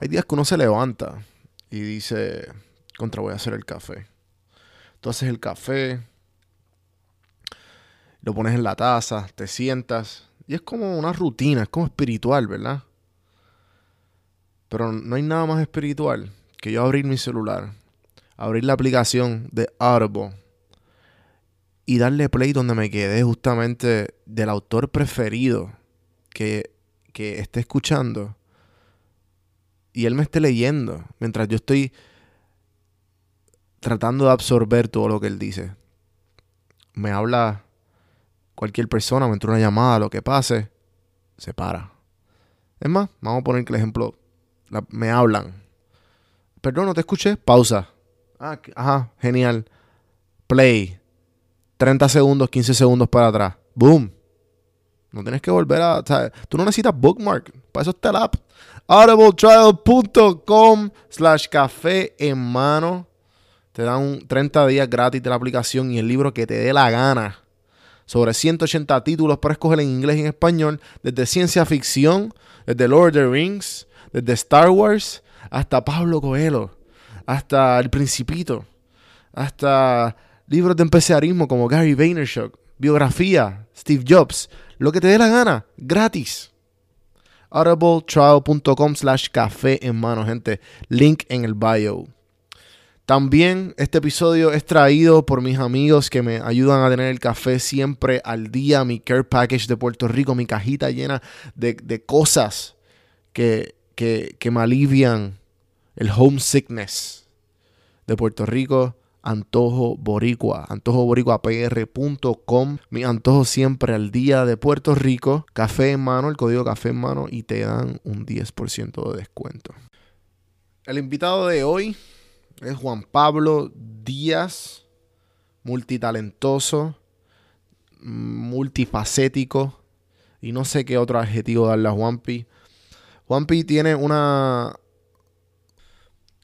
Hay días que uno se levanta y dice, contra voy a hacer el café. Tú haces el café, lo pones en la taza, te sientas y es como una rutina, es como espiritual, ¿verdad? Pero no hay nada más espiritual que yo abrir mi celular, abrir la aplicación de Audible y darle play donde me quedé justamente del autor preferido que, que esté escuchando y él me esté leyendo mientras yo estoy tratando de absorber todo lo que él dice. Me habla cualquier persona, me entra una llamada, lo que pase, se para. Es más, vamos a poner que el ejemplo, me hablan. Perdón, no te escuché, pausa. Ah, ajá, genial. Play. 30 segundos, 15 segundos para atrás. Boom. No tienes que volver a. tú no necesitas bookmark. Para eso está el app. audibletrial.com slash café en mano. Te dan 30 días gratis de la aplicación y el libro que te dé la gana. Sobre 180 títulos para escoger en inglés y en español. Desde ciencia ficción, desde Lord of the Rings, desde Star Wars, hasta Pablo Coelho, hasta El Principito, hasta libros de empezarismo como Gary Vaynerchuk, biografía, Steve Jobs, lo que te dé la gana, gratis. audibletrial.com slash café en mano, gente. Link en el bio. También este episodio es traído por mis amigos que me ayudan a tener el café siempre al día, mi care package de Puerto Rico, mi cajita llena de, de cosas que, que, que me alivian el homesickness de Puerto Rico Antojo Boricua, antojoboricuapr.com, mi antojo siempre al día de Puerto Rico, café en mano, el código café en mano y te dan un 10% de descuento. El invitado de hoy es Juan Pablo Díaz, multitalentoso, multifacético y no sé qué otro adjetivo darle a Juanpi. Juanpi tiene una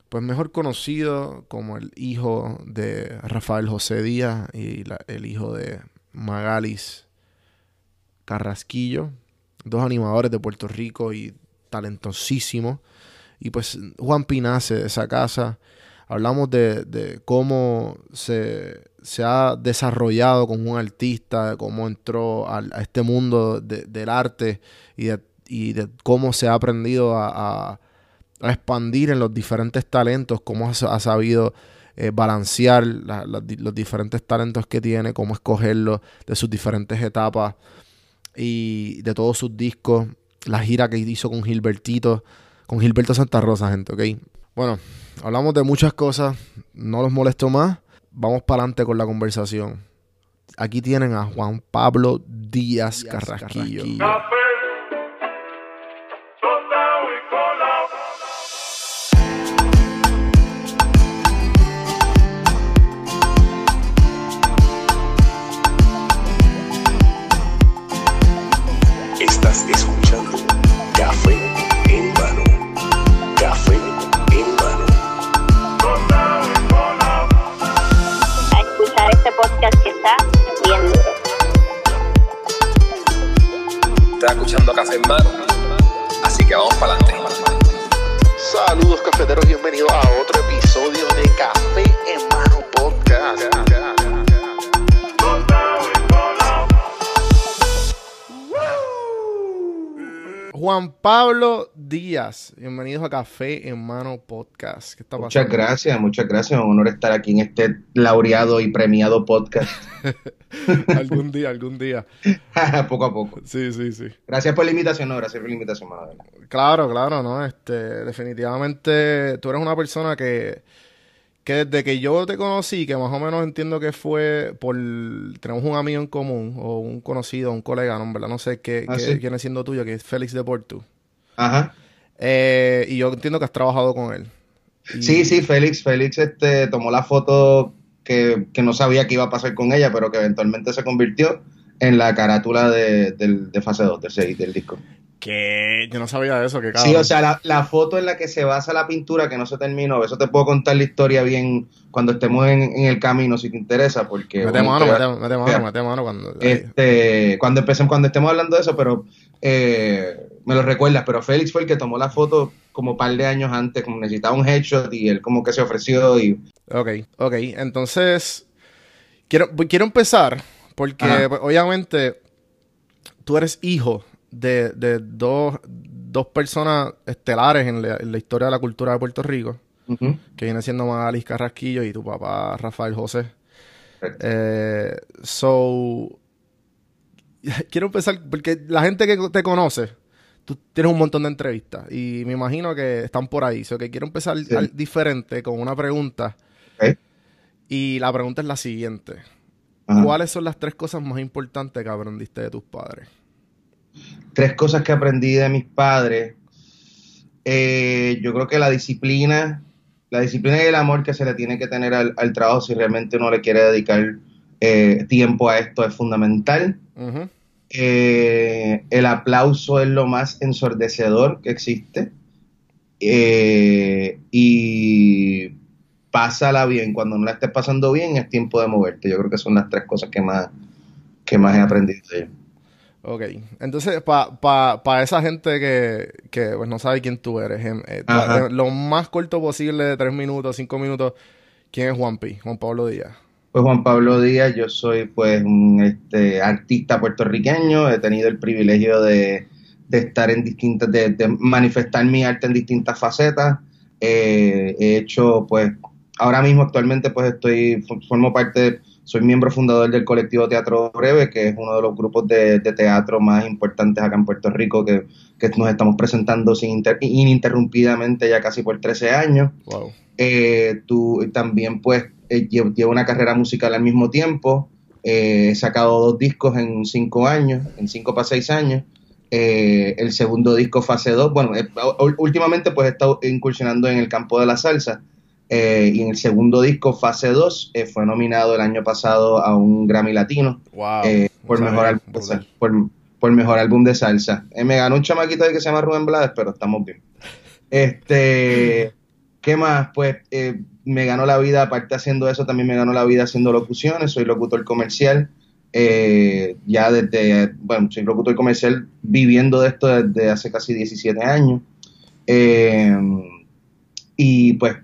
pues mejor conocido como el hijo de Rafael José Díaz y el hijo de Magalis Carrasquillo, dos animadores de Puerto Rico y talentosísimos. Y pues Juan Pinace de esa casa. Hablamos de, cómo se, ha desarrollado como un artista, de cómo entró a, este mundo del arte y de, cómo se ha aprendido a expandir en los diferentes talentos, cómo ha, sabido eh, balancear los diferentes talentos que tiene, cómo escogerlos de sus diferentes etapas y de todos sus discos, la gira que hizo con Gilbertito, con Gilberto Santa Rosa, gente, ¿ok? Bueno, hablamos de muchas cosas, no los molesto más, vamos para adelante con la conversación. Aquí tienen a Juan Pablo Díaz, Carrasquillo. Escuchando Café en Mano. Así que vamos para adelante. Saludos cafeteros, bienvenidos a otro episodio de Café en Mano Juan Pablo Díaz, bienvenidos a Café en Mano Podcast. ¿Qué está pasando? Muchas gracias, muchas gracias. Un honor estar aquí en este laureado y premiado podcast. algún día, algún día. poco a poco. Sí, sí, sí. Gracias por la invitación, no, gracias por la invitación, madre. Claro, claro, no, este, definitivamente tú eres una persona que que desde que yo te conocí, que más o menos entiendo que fue por... Tenemos un amigo en común, o un conocido, un colega, ¿no? ¿verdad? No sé qué, ah, quién es siendo tuyo, que es Félix de Porto. Ajá. Eh, y yo entiendo que has trabajado con él. Sí, sí, Félix. Félix este, tomó la foto que, no sabía qué iba a pasar con ella, pero que eventualmente se convirtió en la carátula de, de fase 2 del, del disco. Que yo no sabía de eso, que Sí, o sea, la, foto en la que se basa la pintura que no se terminó, eso te puedo contar la historia bien cuando estemos en, el camino, si te interesa, porque... Mete mano, mete, mano, mete mano cuando... Este, cuando empecemos, cuando estemos hablando de eso, pero eh, me lo recuerdas, pero Félix fue el que tomó la foto como un par de años antes, como necesitaba un headshot y él como que se ofreció y... Ok, ok. Entonces, quiero, quiero empezar porque Ajá. obviamente tú eres hijo de, de dos, dos personas estelares en la, en la historia de la cultura de Puerto Rico, que viene siendo Magalis Carrasquillo y tu papá Rafael José. Eh, so, quiero empezar porque la gente que te conoce, tú tienes un montón de entrevistas y me imagino que están por ahí. So que quiero empezar Sí. al- diferente con una pregunta y la pregunta es la siguiente. Ajá. ¿Cuáles son las tres cosas más importantes que aprendiste de tus padres? Tres cosas que aprendí de mis padres. Eh, yo creo que la disciplina, la disciplina y el amor que se le tiene que tener al, al trabajo si realmente uno le quiere dedicar eh, tiempo a esto es fundamental. Eh, el aplauso es lo más ensordecedor que existe. Eh, y pásala bien. Cuando no la estés pasando bien, es tiempo de moverte. Yo creo que son las tres cosas que más, que más he aprendido de ellos. Ok, entonces para pa, pa esa gente que, que pues, no sabe quién tú eres, em, eh, eh, lo más corto posible de tres minutos, cinco minutos, ¿quién es Juanpi? Juan Pablo Díaz. Pues Juan Pablo Díaz, yo soy pues un este, artista puertorriqueño, he tenido el privilegio de, de estar en distintas, de, de manifestar mi arte en distintas facetas. Eh, he hecho pues, ahora mismo actualmente pues estoy, formo parte, soy miembro fundador del colectivo Teatro Breve, que es uno de los grupos de, de teatro más importantes acá en Puerto Rico, que, que nos estamos presentando sin inter- ininterrumpidamente ya casi por 13 años. Wow. Eh, tú también pues eh, lle- llevo una carrera musical al mismo tiempo. Eh, he sacado dos discos en cinco años, en cinco para seis años. Eh, el segundo disco fase 2, bueno, eh, últimamente pues he estado incursionando en el campo de la salsa. Eh, y en el segundo disco, fase 2, eh, fue nominado el año pasado a un Grammy Latino Wow. eh, por, mejor álbum de por, por mejor álbum de salsa. Me ganó un chamaquito ahí que se llama Rubén Blades, pero estamos bien. Este, ¿qué más? Pues eh, me ganó la vida, aparte haciendo eso, también me ganó la vida haciendo locuciones. Soy locutor comercial. eh, ya desde, bueno, soy locutor comercial viviendo de esto desde hace casi 17 años. Eh, y pues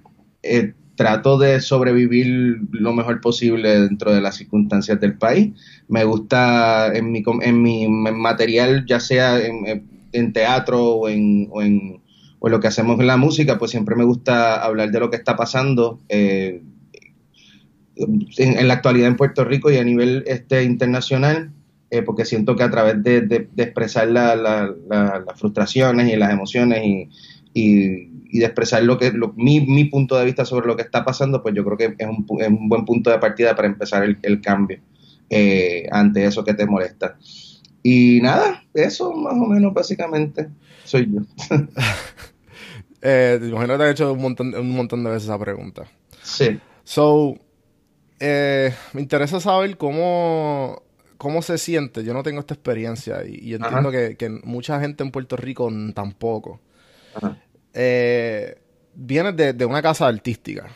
eh, trato de sobrevivir lo mejor posible dentro de las circunstancias del país. Me gusta en mi, en mi material, ya sea en, teatro o en, o, en, o lo que hacemos en la música, pues siempre me gusta hablar de lo que está pasando eh, en, la actualidad en Puerto Rico y a nivel este, internacional. eh, porque siento que a través de, de- expresar la- la- la- las frustraciones y las emociones y, y de expresar lo que lo- mi, mi punto de vista sobre lo que está pasando, pues yo creo que es un, es un buen punto de partida para empezar el, el cambio eh, ante eso que te molesta. Y nada, eso más o menos básicamente soy yo. Eh, te imagino que te han hecho un montón, un montón de veces esa pregunta. sí. So, eh, me interesa saber cómo, cómo se siente. Yo no tengo esta experiencia y, y entiendo que, que mucha gente en Puerto Rico tampoco. Ajá. Eh, vienes de, de una casa artística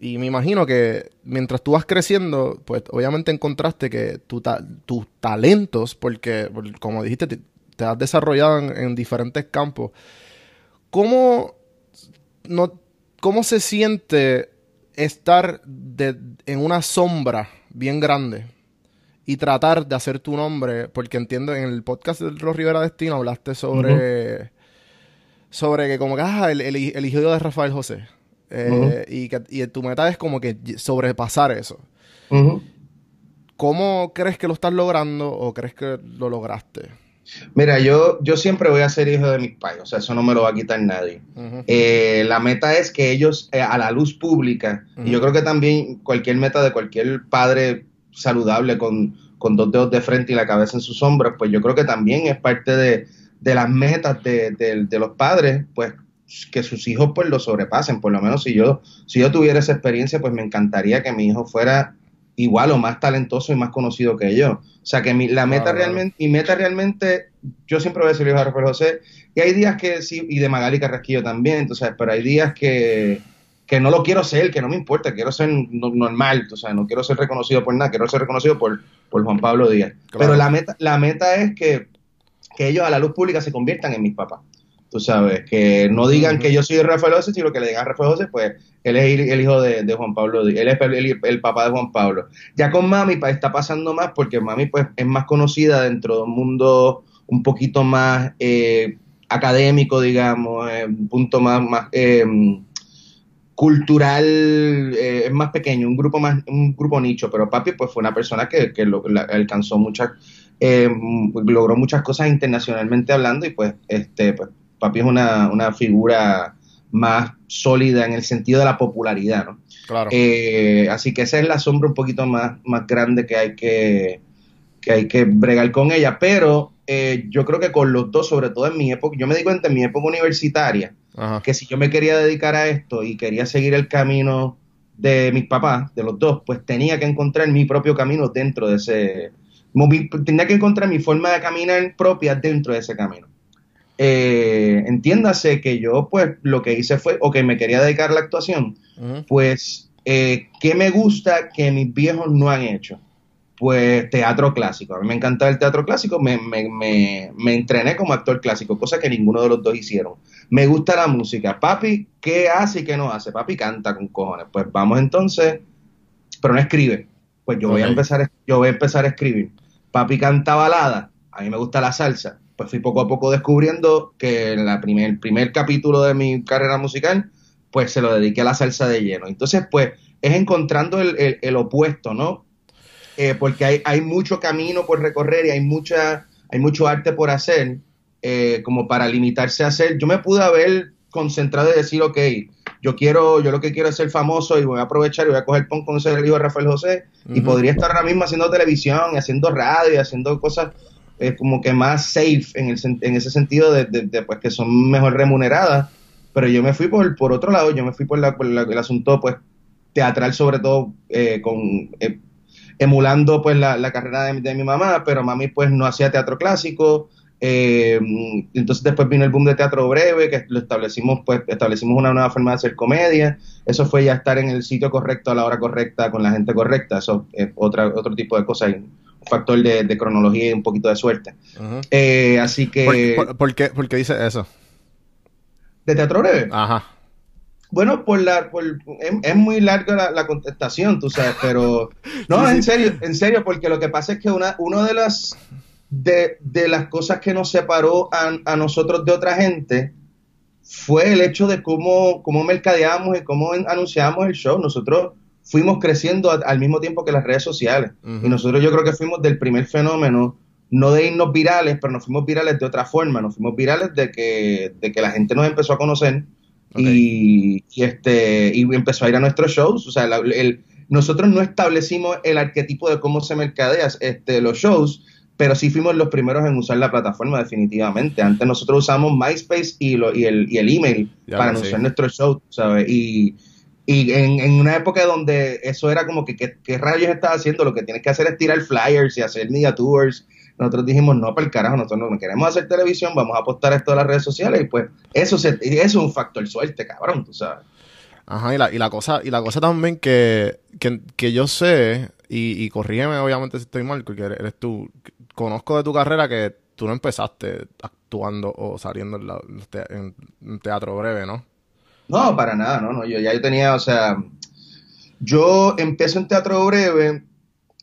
y me imagino que mientras tú vas creciendo, pues obviamente encontraste que tu ta- tus talentos, porque por- como dijiste, te, te has desarrollado en, en diferentes campos. ¿Cómo, no, ¿Cómo se siente estar de- en una sombra bien grande y tratar de hacer tu nombre? Porque entiendo, en el podcast de Los Rivera Destino hablaste sobre, sobre que como que, ah, el, el, hij- el hijo de Rafael José. Eh, y, que, y tu meta es como que sobrepasar eso. ¿Cómo crees que lo estás logrando o crees que lo lograste? Mira, yo, yo siempre voy a ser hijo de mis padres, o sea, eso no me lo va a quitar nadie. Eh, la meta es que ellos eh, a la luz pública, y yo creo que también cualquier meta de cualquier padre saludable con, con dos dedos de frente y la cabeza en sus hombros, pues yo creo que también es parte de, de las metas de, de- de los padres, pues que sus hijos pues lo sobrepasen, por lo menos si yo, si yo tuviera esa experiencia, pues me encantaría que mi hijo fuera igual o más talentoso y más conocido que yo. O sea que mi, la meta Claro, realmente, mi meta realmente, yo siempre voy a ser hijo de Rafael José, y hay días que sí, y de Magali Carrasquillo también, entonces, pero hay días que, que no lo quiero ser, que no me importa, quiero ser no- normal, o sea, no quiero ser reconocido por nada, quiero ser reconocido por, por Juan Pablo Díaz. Claro. Pero la meta, la meta es que, que ellos a la luz pública se conviertan en mis papás. Tú sabes, que no digan que yo soy Rafael José, sino que le digan a Rafael José, pues él es el, hijo de, Juan Pablo, él es el, papá de Juan Pablo. Ya con Mami está pasando más porque Mami pues es más conocida dentro de un mundo un poquito más eh, académico, digamos, eh, un punto más, más eh, cultural, es más pequeño, un grupo más, un grupo nicho, pero Papi pues fue una persona que, que lo, alcanzó muchas, logró muchas cosas internacionalmente hablando y pues este pues Papi es una, una figura más sólida en el sentido de la popularidad, ¿no? Claro. Eh, así que esa es la sombra un poquito más, más grande que hay que, que hay que bregar con ella, pero eh, yo creo que con los dos, sobre todo en mi época, yo me di cuenta en mi época universitaria, que si yo me quería dedicar a esto y quería seguir el camino de mis papás, de los dos, pues tenía que encontrar mi propio camino dentro de ese, tenía que encontrar mi forma de caminar propia dentro de ese camino. Eh, entiéndase que yo pues lo que hice fue, o que me quería dedicar a la actuación, pues, eh, ¿qué me gusta que mis viejos no han hecho? Pues teatro clásico. A mí me encanta el teatro clásico, me, me, me, me entrené como actor clásico, cosa que ninguno de los dos hicieron. Me gusta la música. Papi, ¿qué hace y qué no hace? Papi canta con cojones. Pues vamos entonces, pero no escribe. Pues yo voy a empezar, yo voy a empezar a escribir. Papi canta balada, a mí me gusta la salsa pues fui poco a poco descubriendo que en primer, el primer capítulo de mi carrera musical, pues se lo dediqué a la salsa de lleno. Entonces, pues es encontrando el, opuesto, ¿no? Eh, porque hay, hay, mucho camino por recorrer y hay, mucha, hay mucho arte por hacer, eh, como para limitarse a hacer. Yo me pude haber concentrado y decir, ok, yo quiero, yo lo que quiero es ser famoso y voy a aprovechar y voy a coger pon con el hijo de Rafael José y podría estar ahora mismo haciendo televisión y haciendo radio y haciendo cosas es como que más safe en, el, en ese sentido de, pues, que son mejor remuneradas. Pero yo me fui por, por otro lado, yo me fui por, la, el asunto pues teatral sobre todo eh, con eh, emulando pues la, carrera de, mi mamá, pero mami pues no hacía teatro clásico. Eh, entonces después vino el boom de teatro breve, que lo establecimos, pues establecimos una nueva forma de hacer comedia. Eso fue ya estar en el sitio correcto, a la hora correcta, con la gente correcta. Eso es otra, otro tipo de cosas factor de, cronología y un poquito de suerte. Eh, así que... ¿Por, qué, por, dice eso? ¿De teatro breve? Ajá. Bueno, por la, es, muy larga la, contestación, tú sabes, pero no, en serio, en serio, porque lo que pasa es que una, uno de las de, las cosas que nos separó a, nosotros de otra gente fue el hecho de cómo, cómo mercadeamos y cómo anunciamos el show. Nosotros fuimos creciendo al mismo tiempo que las redes sociales. Y nosotros yo creo que fuimos del primer fenómeno, no de irnos virales, pero nos fuimos virales de otra forma, nos fuimos virales de que, de que la gente nos empezó a conocer y, este, y empezó a ir a nuestros shows. O sea, el, nosotros no establecimos el arquetipo de cómo se mercadea este, los shows, pero sí fuimos los primeros en usar la plataforma definitivamente. Antes nosotros usamos MySpace y, lo, y, el, y el email para anunciar nuestros shows, ¿sabes? Y y en, una época donde eso era como que, ¿qué, rayos estás haciendo? Lo que tienes que hacer es tirar flyers y hacer media tours. Nosotros dijimos, no, para el carajo, nosotros no queremos hacer televisión, vamos a apostar esto a las redes sociales y pues eso, se, eso es un factor suerte, cabrón, tú sabes. Ajá, y la, y la cosa, y la cosa también que, que, yo sé, y, y corrígeme obviamente si estoy mal, porque eres tú, conozco de tu carrera que tú no empezaste actuando o saliendo en, en teatro breve, ¿no? No, para nada, no, no. Yo ya yo tenía, o sea, yo empecé en teatro breve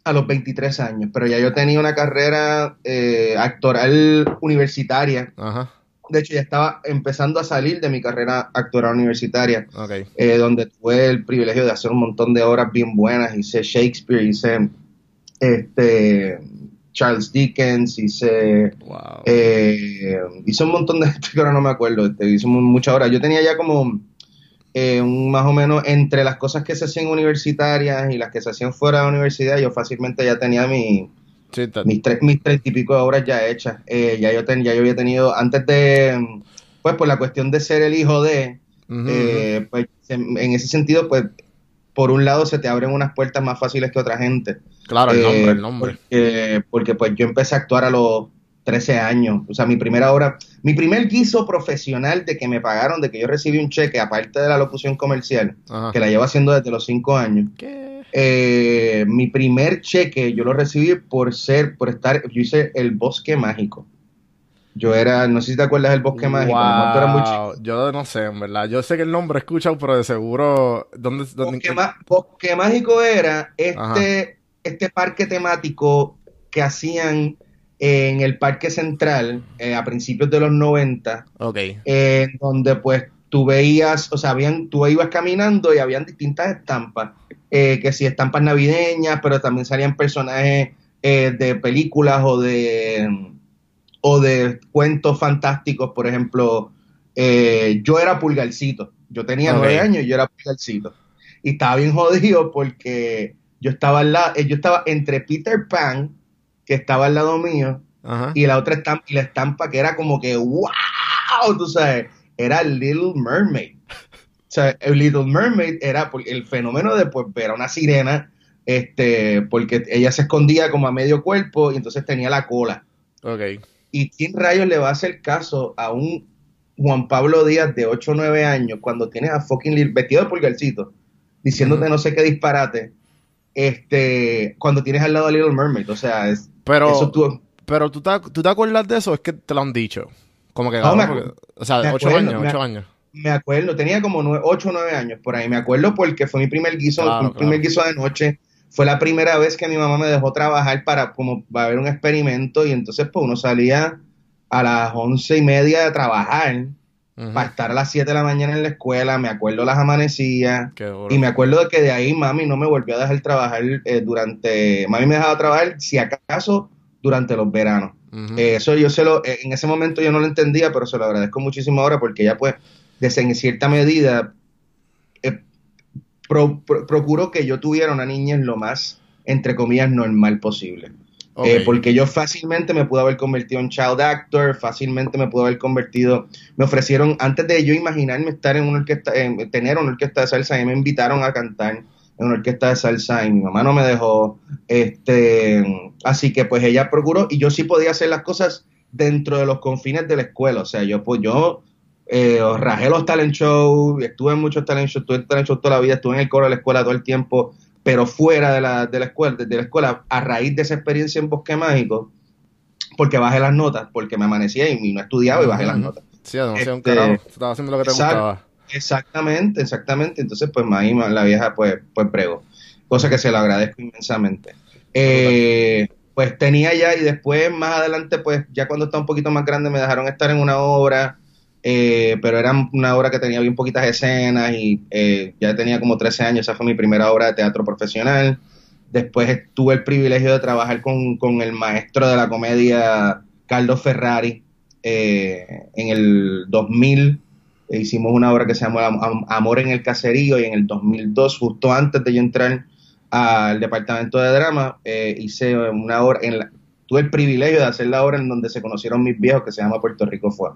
a los 23 años, pero ya yo tenía una carrera eh, actoral universitaria. Ajá. De hecho, ya estaba empezando a salir de mi carrera actoral universitaria, eh, donde tuve el privilegio de hacer un montón de obras bien buenas. Hice Shakespeare, hice este, Charles Dickens, hice, eh, hice un montón de, que ahora no me acuerdo, este, hice muchas horas. Yo tenía ya como eh, más o menos entre las cosas que se hacían universitarias y las que se hacían fuera de la universidad, yo fácilmente ya tenía mi, mis, tres, mis treinta y pico de obras ya hechas. Eh, ya, yo ten, ya yo había tenido, antes de, pues por la cuestión de ser el hijo de, eh, pues en, ese sentido, pues por un lado se te abren unas puertas más fáciles que otra gente. Claro, el nombre, el nombre. Porque, porque pues yo empecé a actuar a los 13 años. O sea, mi primera obra, mi primer guiso profesional de que me pagaron, de que yo recibí un cheque, aparte de la locución comercial, que la llevo haciendo desde los 5 años. Eh, mi primer cheque yo lo recibí por ser, por estar, yo hice El Bosque Mágico Yo era, no sé si te acuerdas del Bosque Mágico. Wow. muy chico. Yo no sé, en verdad. Yo sé que el nombre he escuchado, pero de seguro. ¿Dónde, dónde- Bosque, Mágico era este, este parque temático que hacían en el Parque Central eh, a principios de los 90, Ok. eh, donde pues tú veías, o sea, habían, tú ibas caminando y habían distintas estampas, eh, que si estampas navideñas, pero también salían personajes eh, de películas o de, o de cuentos fantásticos, por ejemplo, eh, yo era Pulgarcito, yo tenía nueve años y yo era Pulgarcito, y estaba bien jodido porque yo estaba al lado, yo estaba entre Peter Pan, que estaba al lado mío, Ajá. y la otra estampa, y la estampa que era como que wow, tú sabes, era Little Mermaid. O sea, el Little Mermaid era el fenómeno de pues ver a una sirena, este, porque ella se escondía como a medio cuerpo y entonces tenía la cola. Ok. ¿Y quién rayos le va a hacer caso a un Juan Pablo Díaz de 8 o 9 años cuando tienes a fucking Lil vestido de pulgarcito, diciéndote no sé qué disparate, este, cuando tienes al lado a Little Mermaid? O sea, es, Pero, eso tú, pero ¿tú, te, ¿tú te acuerdas de eso? Es que te lo han dicho. Como que No, cabrón, me porque- acu- O sea, me ocho acuerdo, años, me ocho ac- años. Me acuerdo, tenía como 8 o 9 años por ahí. Me acuerdo porque fue mi primer guiso, Claro, mi primer guiso de noche. Fue la primera vez que mi mamá me dejó trabajar para como va a haber un experimento y entonces pues uno salía a las once y media de trabajar para estar a las 7 de la mañana en la escuela. Me acuerdo las amanecías y me acuerdo de que de ahí mami no me volvió a dejar trabajar eh, durante, mami me dejaba trabajar si acaso durante los veranos. Eh, eso yo se lo, eh, en ese momento yo no lo entendía, pero se lo agradezco muchísimo ahora porque ella pues, desde en cierta medida, pro- pro- procuró que yo tuviera una niñez lo más, entre comillas, normal posible. Eh, porque yo fácilmente me pude haber convertido en child actor, fácilmente me pude haber convertido, me ofrecieron, antes de yo imaginarme estar en una orquesta, en- tener una orquesta de salsa, y me invitaron a cantar en una orquesta de salsa y mi mamá no me dejó, este, así que pues ella procuró y yo sí podía hacer las cosas dentro de los confines de la escuela, o sea, yo pues yo eh, rajé los talent shows, estuve en muchos talent shows, estuve en talent shows toda la vida, estuve en el coro de la escuela todo el tiempo, pero fuera de la, de la escuela, de la escuela, a raíz de esa experiencia en Bosque Mágico, porque bajé las notas, porque me amanecía y no estudiaba y bajé las notas. Sí, demasiado un este, carajo. Estaba haciendo lo que te gustaba. Exactamente, exactamente. Entonces, pues ahí la vieja, pues, pues prego. Cosa que se lo agradezco inmensamente. Eh, pues tenía ya, y después más adelante, pues ya cuando estaba un poquito más grande, me dejaron estar en una obra, eh, pero era una obra que tenía bien poquitas escenas y eh, ya tenía como 13 años, esa fue mi primera obra de teatro profesional. Después tuve el privilegio de trabajar con, con el maestro de la comedia, Carlos Ferrari, eh, en el 2000 e hicimos una obra que se llamó Am- Am- Amor en el Caserío y en el 2002, justo antes de yo entrar al departamento de drama, eh, hice una obra, en la- tuve el privilegio de hacer la obra en donde se conocieron mis viejos que se llama Puerto Rico Fue.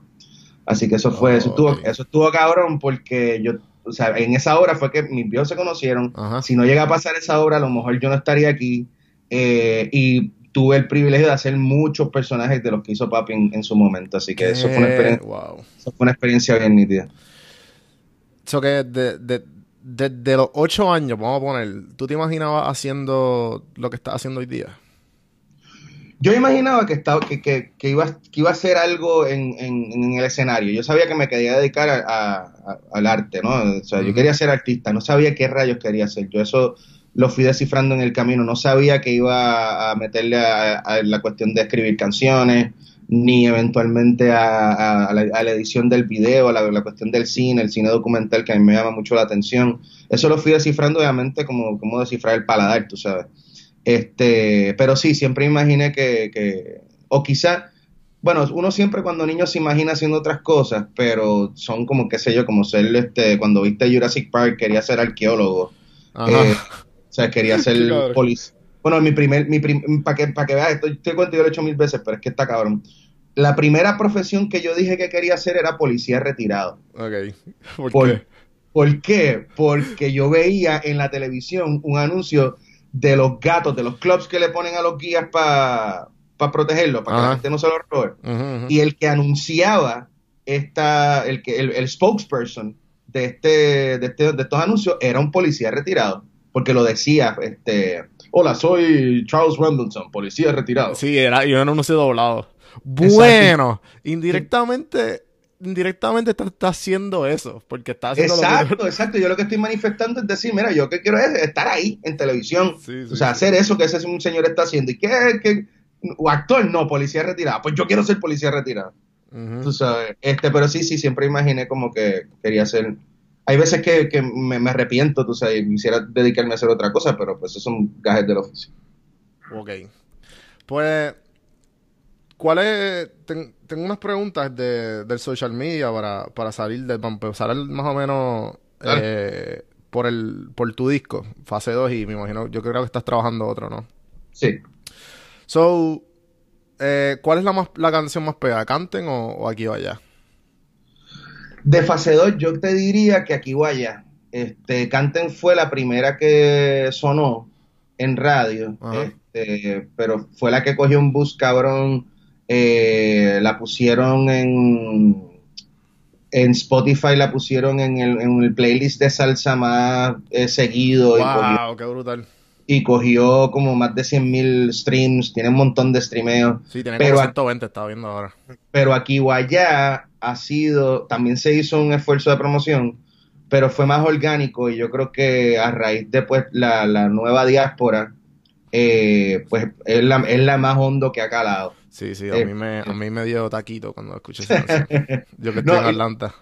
Así que eso fue, eso estuvo, eso estuvo cabrón porque yo, o sea, en esa obra fue que mis viejos se conocieron. Ajá. Si no llega a pasar esa obra, a lo mejor yo no estaría aquí. eh, y tuve el privilegio de hacer muchos personajes de los que hizo Papi en, en su momento. Así que eso fue una experiencia, Wow. eso fue una experiencia bien nítida. So que de, de, de, de los ocho años, vamos a poner, ¿tú te imaginabas haciendo lo que estás haciendo hoy día? Yo imaginaba que, estaba, que, que, que iba, que iba a hacer algo en, en, en el escenario. Yo sabía que me quería dedicar a- a- a- al arte, ¿no? O sea, yo quería ser artista, no sabía qué rayos quería hacer. Yo eso lo fui descifrando en el camino. No sabía que iba a meterle a, a la cuestión de escribir canciones, ni eventualmente a, a- a la, a la edición del video, a la, la cuestión del cine, el cine documental, que a mí me llama mucho la atención. Eso lo fui descifrando, obviamente, como, como descifrar el paladar, tú sabes. Este, pero sí, siempre imaginé que, que o quizá, bueno, uno siempre cuando niño se imagina haciendo otras cosas, pero son como, qué sé yo, como ser, este, cuando viste Jurassic Park, quería ser arqueólogo, eh, o sea, quería ser policía. Bueno, mi primer, mi para que, para que veas, esto, este cuento yo lo he hecho mil veces, pero es que está cabrón. La primera profesión que yo dije que quería hacer era policía retirado. Ok. ¿Por, ¿Por, qué? ¿Por qué? Porque yo veía en la televisión un anuncio de los gatos, de los clubs que le ponen a los guías para protegerlos, para que la gente no se los robe. Y el que anunciaba esta, el, que, el, el spokesperson de, este, de, este, de estos anuncios era un policía retirado. porque lo decía, este, hola, soy Charles Rambleton, policía retirado. Sí, era, yo no sé doblado. Bueno, indirectamente, indirectamente está, haciendo eso, porque está haciendo Exacto, exacto. Yo lo que estoy manifestando es decir, mira, yo que quiero es estar ahí en televisión, o sea, hacer eso que ese un señor está haciendo. ¿Y qué, qué? O actor, no, policía retirado. Pues yo quiero ser policía retirado. Tú sabes, este, pero sí, sí, siempre imaginé como que quería ser hay veces que, me, arrepiento, tú sabes, quisiera dedicarme a hacer otra cosa, pero pues esos son gajes del oficio. Ok. Pues, ¿cuál es? tengo unas preguntas de, del social media para, para salir del, para empezar más o menos eh, por el por tu disco, fase 2, y me imagino, yo creo que estás trabajando otro, ¿no? Sí. So, eh, ¿cuál es la, más, la canción más pegada? ¿Canten o, o aquí o allá? De fase 2, yo te diría que aquí vaya. Este, Canten fue la primera que sonó en radio, este, pero fue la que cogió un bus cabrón. Eh, la pusieron en, en Spotify, la pusieron en el, playlist de salsa más eh, seguido. ¡Wow! ¡Qué brutal! Y cogió como más de 100.000 streams, tiene un montón de streameos. Sí, tiene como 120, estaba viendo ahora. Pero aquí o allá ha sido, también se hizo un esfuerzo de promoción, pero fue más orgánico y yo creo que a raíz de pues, la, nueva diáspora, eh, pues es la, es la más hondo que ha calado. Sí, sí, a, eh, mí, me, a mí me dio taquito cuando escuché esa Yo que estoy en Atlanta.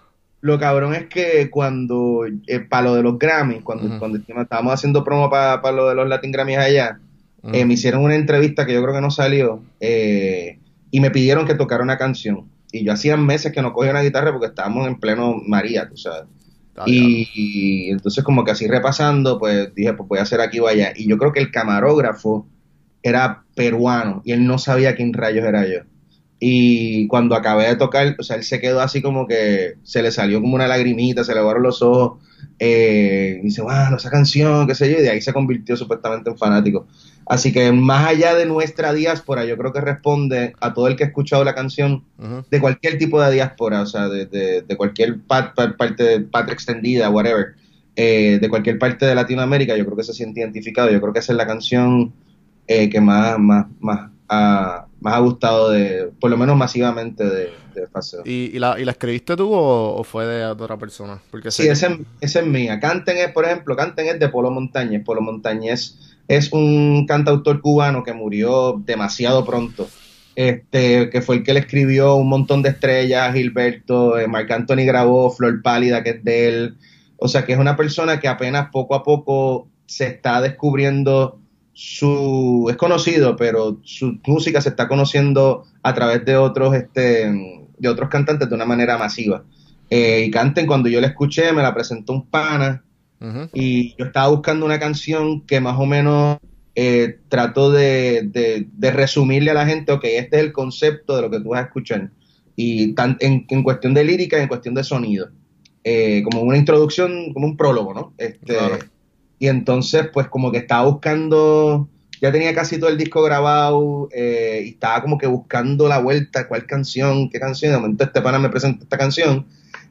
Lo cabrón es que cuando, eh, para lo de los Grammys, cuando, cuando estábamos haciendo promo para, lo de los Latin Grammys allá, me hicieron una entrevista que yo creo que no salió y me pidieron que tocara una canción. Y yo hacía meses que no cogía una guitarra porque estábamos en pleno María, tú sabes. y, entonces como que así repasando, pues dije, pues voy a hacer aquí o allá. Y yo creo que el camarógrafo era peruano y él no sabía quién rayos era yo. Y cuando acabé de tocar, o sea, él se quedó así como que se le salió como una lagrimita, se le agarraron los ojos. Eh, y dice, bueno, esa canción, qué sé yo, y de ahí se convirtió supuestamente en fanático. Así que más allá de nuestra diáspora, yo creo que responde a todo el que ha escuchado la canción de cualquier tipo de diáspora, o sea, de, cualquier parte de patria extendida, whatever, eh, de cualquier parte de Latinoamérica, yo creo que se siente identificado. Yo creo que esa es la canción eh, que más, más, más, ha, más ha gustado, de, por lo menos masivamente, de, de ¿Y, la, ¿Y la escribiste tú o, fue de otra persona? Porque sí, esa, es mía. Canten es, por ejemplo, Canten es de Polo Montañez. Polo Montañez es un cantautor cubano que murió demasiado pronto. Este, que fue el que le escribió un montón de estrellas, Gilberto, eh, Marc Anthony grabó Flor Pálida, que es de él. O sea, que es una persona que apenas poco a poco se está descubriendo su es conocido, pero su música se está conociendo a través de otros este de otros cantantes de una manera masiva. Eh, y canten cuando yo la escuché, me la presentó un pana y yo estaba buscando una canción que más o menos eh, trató de, resumirle a la gente, ok, este es el concepto de lo que tú vas a escuchar. Y tan, en, cuestión de lírica y en cuestión de sonido. Eh, como una introducción, como un prólogo, ¿no? Este, Y entonces, pues como que estaba buscando, ya tenía casi todo el disco grabado eh, y estaba como que buscando la vuelta, cuál canción, qué canción. De momento este pana me presenta esta canción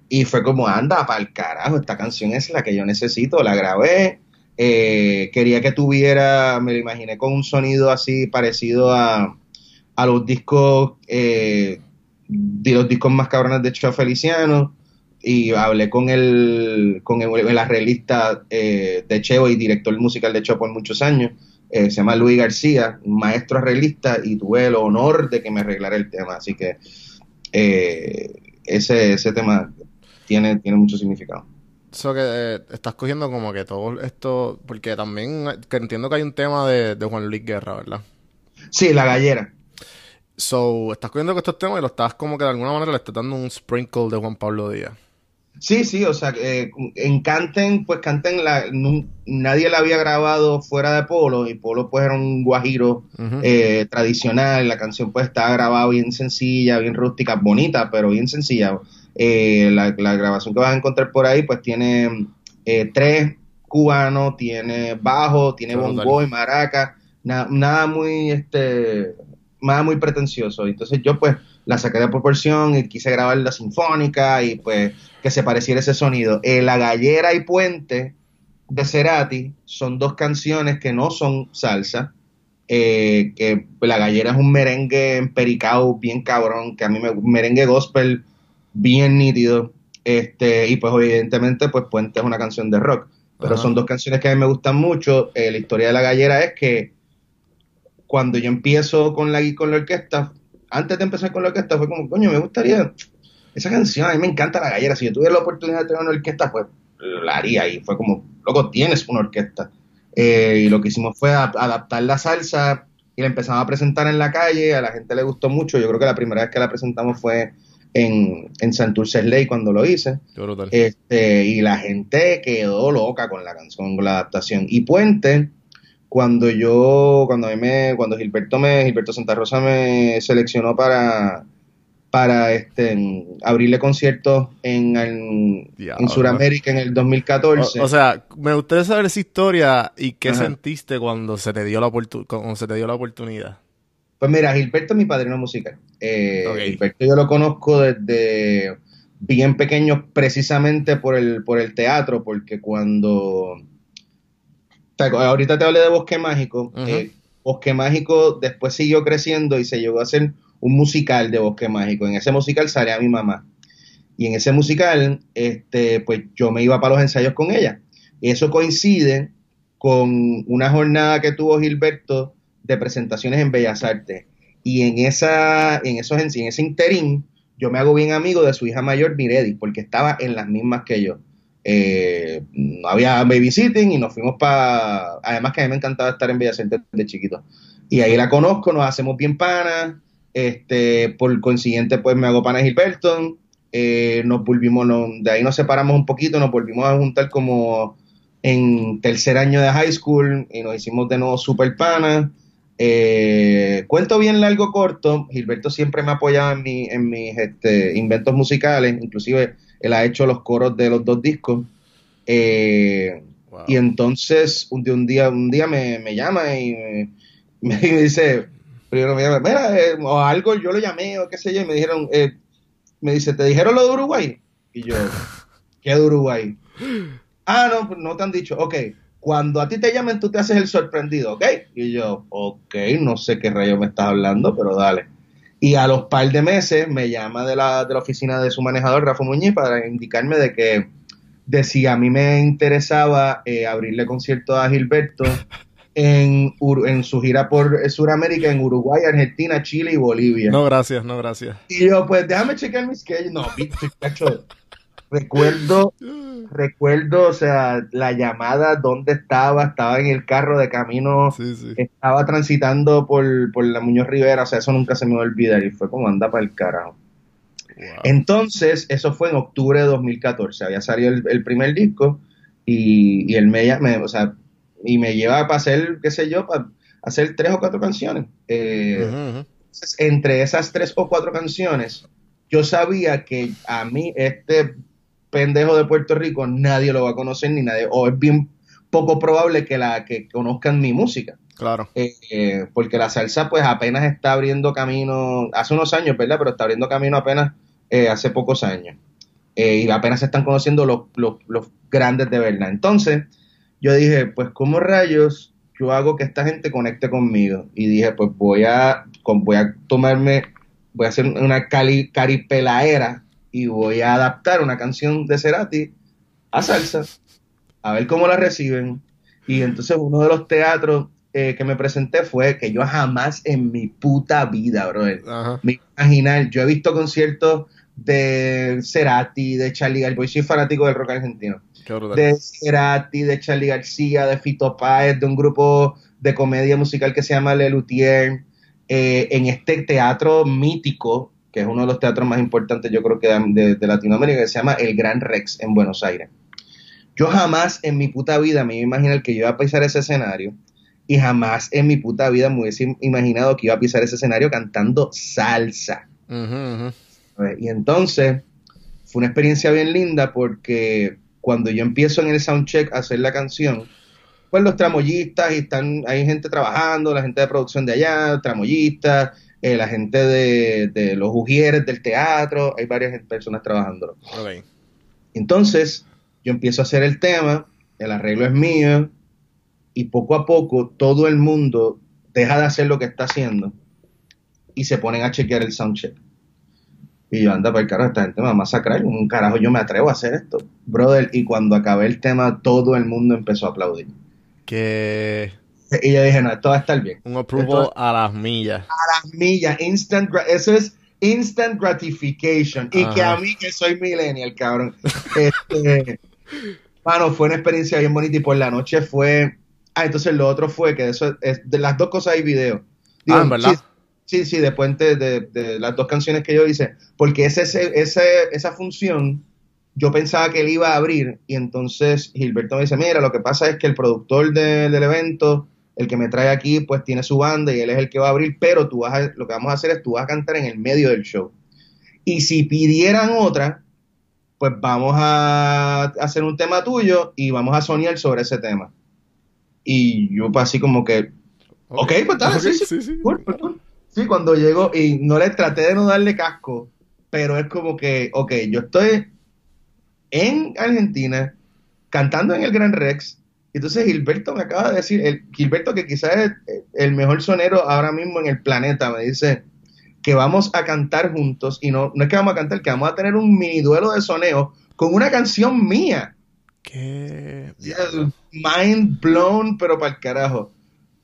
y fue como, anda, para el carajo, esta canción es la que yo necesito, la grabé. Eh, quería que tuviera, me lo imaginé con un sonido así parecido a, a los discos, eh, de los discos más cabrones de Cheo Feliciano. Y hablé con el, con el, arreglista eh, de Cheo y director musical de Cheo por muchos años. se llama Luis García, maestro arreglista, y tuve el honor de que me arreglara el tema. Así que ese, ese tema tiene, tiene mucho significado. Eso que eh, estás cogiendo como que todo esto, porque también que entiendo que hay un tema de, Juan Luis Guerra, ¿verdad? Sí, la gallera. So, estás cogiendo que estos temas y lo estás como que de alguna manera le estás dando un sprinkle de Juan Pablo Díaz. Sí, sí, o sea, eh, en Canten, pues Canten, la, nadie la había grabado fuera de Polo y Polo pues era un guajiro eh, tradicional, la canción pues estaba grabada bien sencilla, bien rústica, bonita, pero bien sencilla. Eh, la, grabación que vas a encontrar por ahí, pues tiene eh, tres cubanos, tiene bajo, tiene bongo y maraca, nada muy, este, nada muy pretencioso. Entonces yo pues la saqué de proporción y quise grabar la sinfónica y pues que se pareciera ese sonido. Eh, la gallera y puente de Cerati son dos canciones que no son salsa, eh, que La Gallera es un merengue empericado bien cabrón, que a mí me merengue gospel bien nítido, este, y pues evidentemente pues Puente es una canción de rock, pero Ajá. son dos canciones que a mí me gustan mucho, Eh, la historia de La Gallera es que cuando yo empiezo con la, con la orquesta, antes de empezar con la orquesta fue como, coño, me gustaría esa canción, a mí me encanta La Gallera, si yo tuviera la oportunidad de tener una orquesta, pues la haría, y fue como, loco, tienes una orquesta. Eh, y lo que hicimos fue adaptar la salsa y la empezamos a presentar en la calle, a la gente le gustó mucho, yo creo que la primera vez que la presentamos fue en, en Santurce Ley cuando lo hice, este, y la gente quedó loca con la canción, con la adaptación. Y Puente, cuando yo, cuando a mí me, cuando Gilberto me, Gilberto Santa Rosa me seleccionó para, para este, abrirle conciertos en, en, en Sudamérica en el 2014. O, o sea, me gustaría saber esa historia y qué Ajá. sentiste cuando se te dio la cuando se te dio la oportunidad. Pues mira, Gilberto es mi padrino musical. Eh. Gilberto yo lo conozco desde bien pequeño precisamente por el, por el teatro, porque cuando... ahorita te hablé de Bosque Mágico. Eh, Bosque Mágico después siguió creciendo y se llegó a hacer un musical de Bosque Mágico. En ese musical salía mi mamá. Y en ese musical, este, pues yo me iba para los ensayos con ella. Y eso coincide con una jornada que tuvo Gilberto de presentaciones en Bellas Artes. Y en esa, en esos, en ese interín, yo me hago bien amigo de su hija mayor, Miredi, porque estaba en las mismas que yo. Eh, no había babysitting y nos fuimos para. Además, que a mí me encantaba estar en Bellas Artes de chiquito. Y ahí la conozco, nos hacemos bien panas. Este, por consiguiente, pues me hago pana de Gilberto. Eh, nos volvimos, no- de ahí nos separamos un poquito, nos volvimos a juntar como en tercer año de high school y nos hicimos de nuevo super panas. Eh, cuento bien largo corto, Gilberto siempre me ha apoyado en, en mis este, inventos musicales, inclusive él ha hecho los coros de los dos discos. Eh, Wow. y entonces un día, un día, un día me, me llama y me, me dice, primero me llama, mira, eh, o algo yo lo llamé o qué sé yo, y me dijeron, eh, me dice, ¿te dijeron lo de Uruguay? Y yo, ¿qué de Uruguay? Ah, no, pues no te han dicho, ok, cuando a ti te llamen tú te haces el sorprendido, ¿ok? Y yo, ok, no sé qué rayo me estás hablando, pero dale. Y a los par de meses me llama de la, de la oficina de su manejador, Rafa Muñiz, para indicarme de que de si a mí me interesaba eh, abrirle concierto a Gilberto en, en su gira por Sudamérica, en Uruguay, Argentina, Chile y Bolivia. No, gracias, no, gracias. Y yo, pues déjame chequear mis schedule. No, bicho, cacho, recuerdo, recuerdo, o sea, la llamada, dónde estaba, estaba en el carro de camino, Sí, sí. estaba transitando por, por la Muñoz Rivera, o sea, eso nunca se me va a olvidar y fue como anda para el carajo. Wow. Entonces, eso fue en octubre de 2014. Había salido el, el primer disco y, y él me, me- o sea, y me lleva para hacer, qué sé yo, para hacer tres o cuatro canciones. Eh, entre esas tres o cuatro canciones, yo sabía que a mí este pendejo de Puerto Rico nadie lo va a conocer ni nadie, o es bien poco probable que la que conozcan mi música. Claro. Eh, eh, porque la salsa pues apenas está abriendo camino, hace unos años, ¿verdad? Pero está abriendo camino apenas eh, hace pocos años. Y apenas se están conociendo los, los, los grandes de verdad. Entonces, yo dije, pues, ¿cómo rayos yo hago que esta gente conecte conmigo? Y dije, pues voy a, voy a tomarme, voy a hacer una cali, caripelaera y voy a adaptar una canción de Cerati a salsa, a ver cómo la reciben. Y entonces uno de los teatros eh, que me presenté fue que yo jamás en mi puta vida, brother, Ajá. me imaginar, yo he visto conciertos de Cerati, de Charlie García, soy fanático del rock argentino, de Cerati, de Charlie García, de Fito Páez, de un grupo de comedia musical que se llama Le Luthier, eh, en este teatro mítico, que es uno de los teatros más importantes yo creo que de, de- Latinoamérica, que se llama El Gran Rex en Buenos Aires. Yo jamás en mi puta vida me iba a imaginar que yo iba a pisar ese escenario y jamás en mi puta vida me hubiese imaginado que iba a pisar ese escenario cantando salsa. ¿sabes? Y entonces fue una experiencia bien linda porque cuando yo empiezo en el soundcheck a hacer la canción, pues los tramoyistas y están, hay gente trabajando, la gente de producción de allá, tramoyistas, eh, la gente de, de los ujieres del teatro, hay varias personas trabajando. Entonces, yo empiezo a hacer el tema el arreglo es mío, y poco a poco todo el mundo deja de hacer lo que está haciendo y se ponen a chequear el soundcheck. Y yo, anda, para el carajo, esta gente me va a masacrar. Un carajo, yo me atrevo a hacer esto. Brother, y cuando acabé el tema, todo el mundo empezó a aplaudir. Que Y yo dije, no, esto va a estar bien. un approval Esto- a las millas. A las millas, instant, eso es instant gratification. Y que a mí, que soy millennial, cabrón. Este, mano, fue una experiencia bien bonita y por la noche fue... Ah, entonces lo otro fue que eso es, de las dos cosas hay video. Ah, ¿en verdad? Sí, sí, sí, después de, de- de las dos canciones que yo hice, porque ese, ese, ese- esa función yo pensaba que él iba a abrir y entonces Gilberto me dice, mira, lo que pasa es que el productor de- del evento, el que me trae aquí, pues tiene su banda y él es el que va a abrir, pero tú vas a- lo que vamos a hacer es tú vas a cantar en el medio del show. Y si pidieran otra, pues vamos a hacer un tema tuyo y vamos a soñar sobre ese tema. Y yo pues así como que, Ok, pues dale, Ok, sí, sí. sí, sí. Cool, cool, cool. Sí, cuando llego y no le traté de no darle casco, pero es como que, ok, yo estoy en Argentina cantando en el Gran Rex. Y Entonces Gilberto me acaba de decir, el, Gilberto que quizás es el mejor sonero ahora mismo en el planeta, me dice que vamos a cantar juntos y no, no es que vamos a cantar, que vamos a tener un mini duelo de soneo con una canción mía. Que Mind blown, pero para el carajo.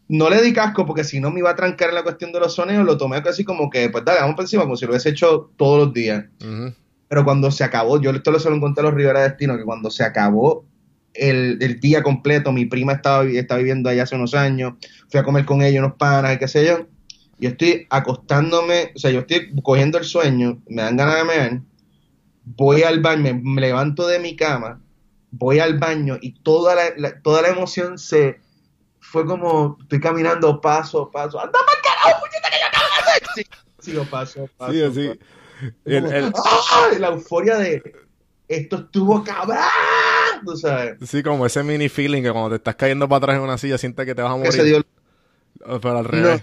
No le di casco porque si no me iba a trancar en la cuestión de los soneos, lo tomé casi como que, pues dale, vamos por encima, como si lo hubiese hecho todos los días. Pero cuando se acabó, yo esto lo se lo conté a los Rivera Destino, que cuando se acabó el, el día completo, mi prima estaba, estaba viviendo allá hace unos años, fui a comer con ella unos panas qué sé yo, y estoy acostándome, o sea, yo estoy cogiendo el sueño, me dan ganas de mear, voy al baño, me, levanto de mi cama, voy al baño y toda la, la- toda la emoción se fue como estoy caminando paso a paso, anda para carajo, puñeta que yo acabo de hacer. Sí, sigo paso a paso. Sí, así. paso. El- el- ¡ay! La euforia de esto estuvo cabrón, tú sabes. sí, como ese mini feeling que cuando te estás cayendo para atrás en una silla sientes que te vas a morir. dio- Pero al revés.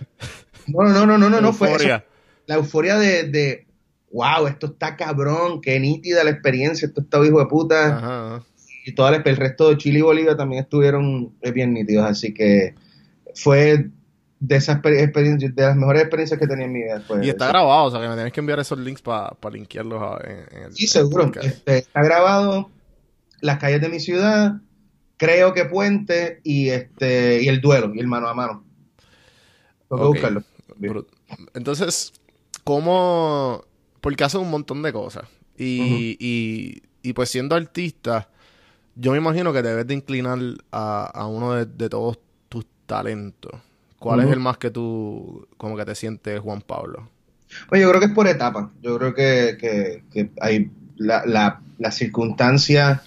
No, no, no, no, no, no, fue eso. Euforia. la euforia de, de wow, esto está cabrón, qué nítida la experiencia, esto está hijo de puta. Ajá, ajá. Y todo el, el resto de Chile y Bolivia también estuvieron eh, bien nítidos, así que fue de esas exper- experiencias, de las mejores experiencias que tenía en mi vida. Y está grabado, o sea que me tienes que enviar esos links para linkearlos a- en, en el Sí, seguro. Este, está grabado las calles de mi ciudad, creo que Puente y este y el duelo y el mano a mano. Tengo que Ok. buscarlo. Entonces, ¿cómo...? Porque hace un montón de cosas. Y, y, y pues siendo artista, yo me imagino que debes de inclinar a, a uno de, de todos tus talentos. ¿Cuál es el más que tú, como que te sientes Juan Pablo? Pues yo creo que es por etapas. Yo creo que, que- que hay la, la, la circunstancia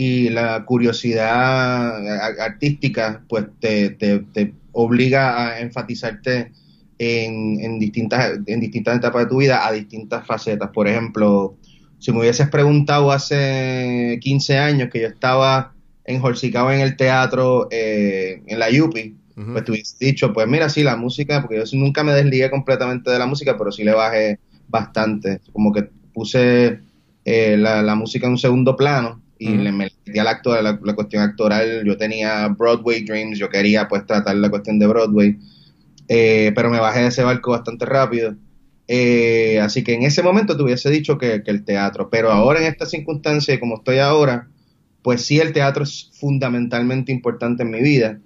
y la curiosidad artística, pues te, te, te obliga a enfatizarte en, en, distintas, en distintas etapas de tu vida a distintas facetas. Por ejemplo, si me hubieses preguntado hace 15 años que yo estaba enjolcicado en el teatro eh, en la Yupi, pues te hubiese dicho, pues mira, sí, la música, porque yo nunca me desligué completamente de la música, pero sí le bajé bastante. Como que puse eh, la, la música en un segundo plano y le me metí al acto, la, la cuestión actoral. Yo tenía Broadway Dreams, yo quería pues tratar la cuestión de Broadway, eh, pero me bajé de ese barco bastante rápido. Eh, así que en ese momento te hubiese dicho que, que el teatro, pero ahora en esta circunstancia, y como estoy ahora, pues sí, el teatro es fundamentalmente importante en mi vida,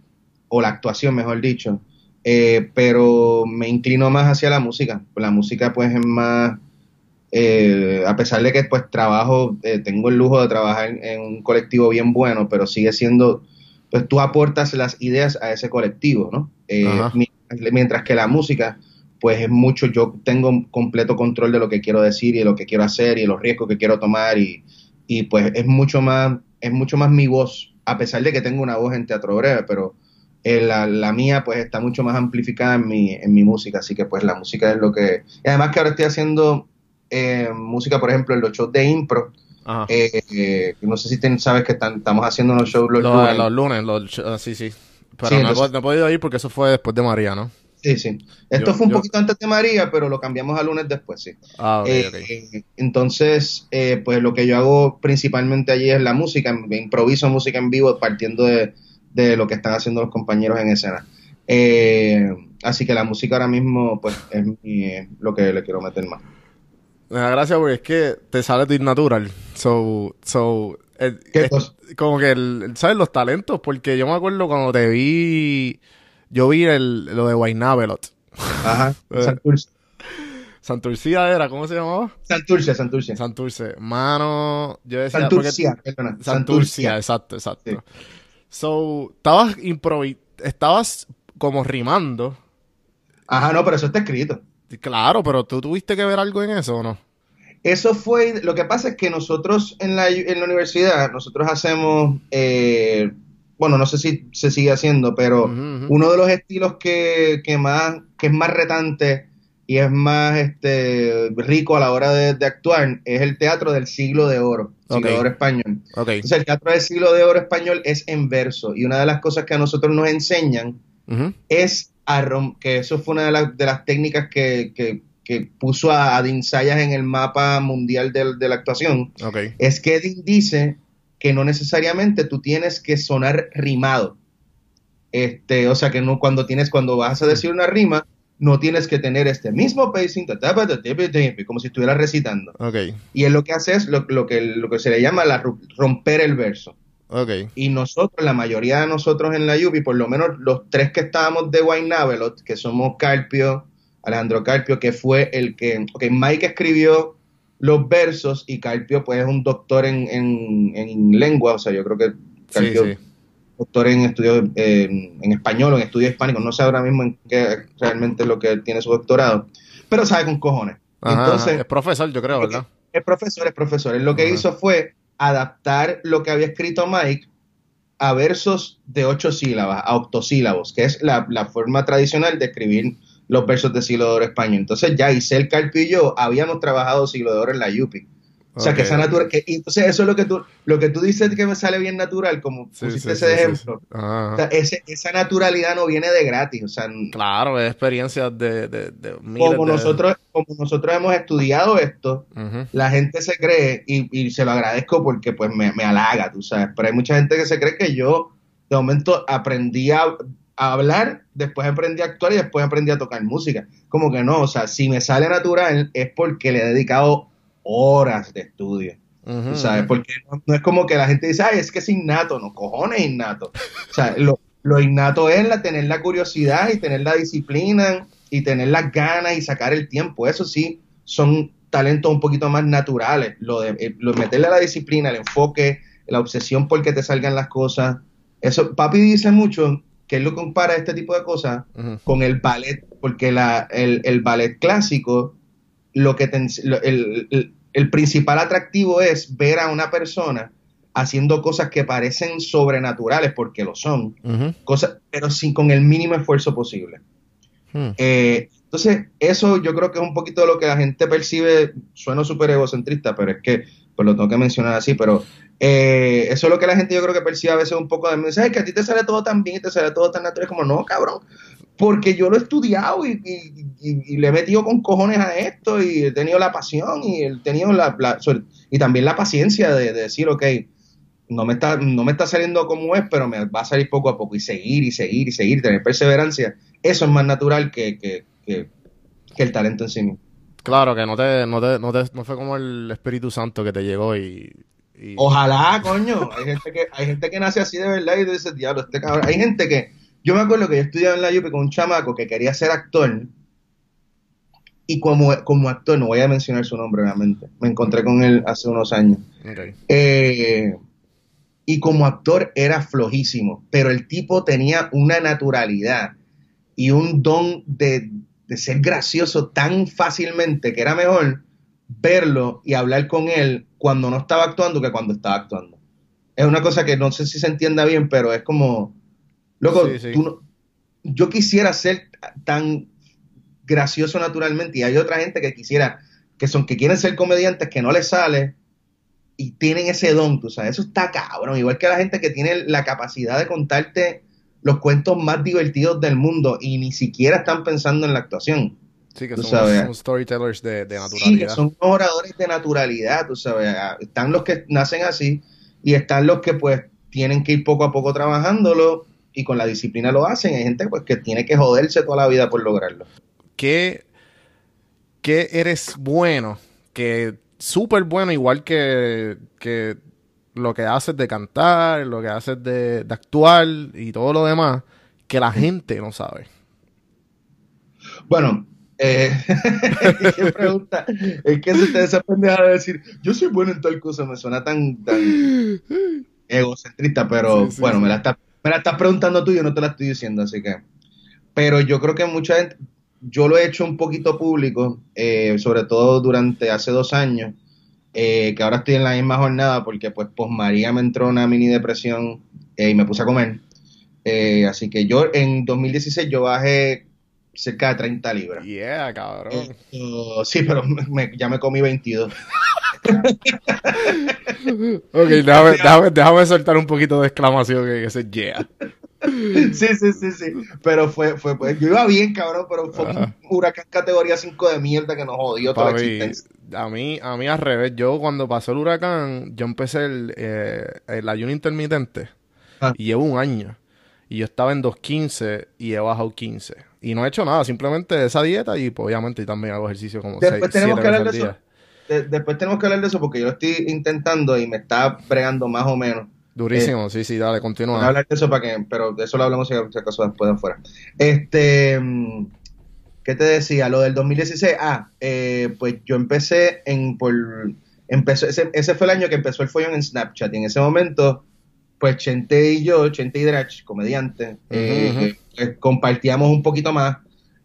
o la actuación, mejor dicho, eh, pero me inclino más hacia la música. La música, pues, es más, eh, a pesar de que, pues, trabajo, eh, tengo el lujo de trabajar en, en un colectivo bien bueno, pero sigue siendo, pues, tú aportas las ideas a ese colectivo, ¿no? Eh, mientras que la música, pues, es mucho, yo tengo completo control de lo que quiero decir y de lo que quiero hacer y de los riesgos que quiero tomar y, y pues, es mucho más, es mucho más mi voz, a pesar de que tengo una voz en teatro breve, pero eh, la, la mía pues está mucho más amplificada en mi, en mi música, así que pues la música es lo que... Y además que ahora estoy haciendo eh, música, por ejemplo, en los shows de impro, Ajá. eh, eh, no sé si ten- sabes que están- estamos haciendo unos shows los Los, lunes. los lunes, los ah, sí, sí. Pero Sí, no, he, entonces- po- no he podido ir porque eso fue después de María, ¿no? Sí, sí. Esto Yo- fue un yo- poquito antes de María, pero lo cambiamos a lunes después, sí. Ah, ok, Eh, entonces, eh, pues lo que yo hago principalmente allí es la música, me improviso música en vivo partiendo de, de lo que están haciendo los compañeros en escena. Eh, así que la música ahora mismo, pues, es mi- lo que le quiero meter más. Me da gracia porque es que te sale de natural. So, so, ¿Qué es cosa? como que, el, ¿sabes? Los talentos, porque yo me acuerdo cuando te vi, yo vi el, lo de Guaynabelot. Ajá. Eh. Santurce, Santurcia era, ¿cómo se llamaba? Santurce, Santurce. Santurce. Mano, yo decía... Santurcia, perdona. Santurcia, exacto, exacto. So, estabas improvi... Estabas como rimando. Ajá, no, pero eso está escrito. Claro, pero tú tuviste que ver algo en eso, ¿o no? Eso fue, lo que pasa es que nosotros en la, en la universidad, nosotros hacemos, eh, bueno, no sé si se sigue haciendo, pero uno de los estilos que, que más, que es más retante y es más este, rico a la hora de, de actuar es el teatro del siglo de oro, siglo de oro español. Entonces el teatro del siglo de oro español es en verso y una de las cosas que a nosotros nos enseñan Ujú. es a rom- que eso fue una de, las- de las técnicas que, que- que puso a, a Dean Sayas en el mapa mundial del- de la actuación, es que Dean dice que no necesariamente tú tienes que sonar rimado. Este, o sea que no cuando tienes, cuando vas a decir una rima, no tienes que tener este mismo pacing, como si estuvieras recitando. Y él lo que hace es lo, lo que, lo que se le llama la, romper el verso. Y nosotros, la mayoría de nosotros en la Yupi, por lo menos los tres que estábamos de Guaynavelot, que somos Carpio, Alejandro Carpio, que fue el que, ok, Mike escribió los versos y Carpio pues es un doctor en, en, en lengua, o sea, yo creo que Carpio, sí. doctor en estudios en, en español o en estudios hispánicos, no sé ahora mismo en qué realmente es lo que tiene su doctorado, pero sabe con cojones. Ajá, Entonces, ajá. es profesor, yo creo, ¿verdad? es profesor, es profesor. Él lo que Ajá. hizo fue adaptar lo que había escrito Mike a versos de ocho sílabas, a octosílabos, que es la, forma tradicional de escribir los versos de siglo de oro español. Entonces ya Isel yo habíamos trabajado siglo de oro en la Yupi. O sea, que esa natural, que, y entonces eso es lo que tú, lo que tú dices que me sale bien natural, como Sí, pusiste sí, ese sí, ejemplo. sí. Ajá, O sea, ese- esa naturalidad no viene de gratis. O sea, Claro, es experiencias de, de, de miles como de- nosotros, como nosotros hemos estudiado esto, la gente se cree, y, y se lo agradezco porque pues me, me halaga, tú sabes, pero hay mucha gente que se cree que yo de momento aprendí a, a hablar, después aprendí a actuar y después aprendí a tocar música. Como que no, o sea, si me sale natural es porque le he dedicado horas de estudio. Tú sabes, porque no, no es como que la gente dice, ay, es que es innato, no, cojones innato. O sea, lo, lo innato es la, tener la curiosidad y tener la disciplina y tener las ganas y sacar el tiempo. Eso sí, son talentos un poquito más naturales. Lo de eh, lo meterle la disciplina, el enfoque, la obsesión por que te salgan las cosas. Eso, papi dice mucho que él lo compara este tipo de cosas con el ballet, porque la, el, el ballet clásico, lo que te lo- el, el- el principal atractivo es ver a una persona haciendo cosas que parecen sobrenaturales, porque lo son, cosas, pero sin con el mínimo esfuerzo posible. Hmm. Eh, entonces, eso yo creo que es un poquito de lo que la gente percibe, sueno súper egocentrista, pero es que, pues lo tengo que mencionar así, pero eh, eso es lo que la gente yo creo que percibe a veces un poco de mensaje, que a ti te sale todo tan bien y te sale todo tan natural, como no, cabrón, porque yo lo he estudiado y, y- y- y le he metido con cojones a esto y he tenido la pasión y he tenido la, y también la paciencia de, de decir, ok, no me, está, no me está saliendo como es, pero me va a salir poco a poco y seguir y seguir y seguir, tener perseverancia. Eso es más natural que, que, que, que el talento en sí mismo. Claro, que no te, no te, no te, no fue como el Espíritu Santo que te llegó y, y- Ojalá, coño. Hay gente que, hay gente que nace así de verdad y tú dices, diablo, este cabrón. Hay gente que, yo me acuerdo que yo estudiaba en la UP con un chamaco que quería ser actor. Y como, como actor, no voy a mencionar su nombre, obviamente. Me encontré con él hace unos años. Eh, y como actor era flojísimo, pero el tipo tenía una naturalidad y un don de, de ser gracioso tan fácilmente que era mejor verlo y hablar con él cuando no estaba actuando que cuando estaba actuando. Es una cosa que no sé si se entienda bien, pero es como, loco, Sí, sí. tú no- yo quisiera ser tan gracioso naturalmente y hay otra gente que quisiera, que son, que quieren ser comediantes, que no les sale y tienen ese don, tú sabes, eso está cabrón, igual que la gente que tiene la capacidad de contarte los cuentos más divertidos del mundo y ni siquiera están pensando en la actuación. Sí, que son, son storytellers de, de Sí, naturalidad. que son oradores de naturalidad, tú sabes. Están los que nacen así y están los que pues tienen que ir poco a poco trabajándolo y con la disciplina lo hacen. Hay gente pues que tiene que joderse toda la vida por lograrlo. ¿Qué, qué eres bueno? Que súper bueno, igual que, que lo que haces de cantar, lo que haces de, de actuar y todo lo demás, que la gente no sabe. Bueno, eh, ¿qué pregunta? Es que se pendeja de decir, yo soy bueno en tal cosa, me suena tan, tan egocentrista, pero Sí, sí, bueno, sí. Me, la estás, me la estás preguntando tú, yo no te la estoy diciendo, así que. Pero yo creo que mucha gente, yo lo he hecho un poquito público, eh, sobre todo durante hace dos años, eh, que ahora estoy en la misma jornada porque pues pos María me entró una mini depresión eh, y me puse a comer. Así que yo en 2016 yo bajé cerca de 30 libras. Yeah, cabrón. Sí, pero me- ya me comí 22. Ok, déjame, déjame, déjame soltar un poquito de exclamación que ese yeah. Sí, sí, sí, sí. Pero fue, fue, pues, yo iba bien, cabrón, pero fue Ajá. un huracán categoría 5 de mierda que nos jodió toda la existencia. a mí, a mí al revés. Yo cuando pasó el huracán, yo empecé el, eh, el ayuno intermitente Ah. y llevo un año. Y yo estaba en 2.15 y he bajado 15. Y no he hecho nada, simplemente esa dieta y pues, obviamente también hago ejercicio como Después 6, tenemos 7 que hablar de eso. De- después tenemos que hablar de eso porque yo lo estoy intentando y me está bregando más o menos. Durísimo, sí, sí, dale, Voy a continúa. hablar de eso para que, pero de eso lo hablamos si acaso después de afuera. Este, mm, ¿qué te decía? Lo del 2016, ah, eh, pues yo empecé en, por, empezó, ese, ese fue el año que empezó el follón en Snapchat y en ese momento, pues Chente y yo, Chente y Drach, comediante, eh, eh, pues, compartíamos un poquito más.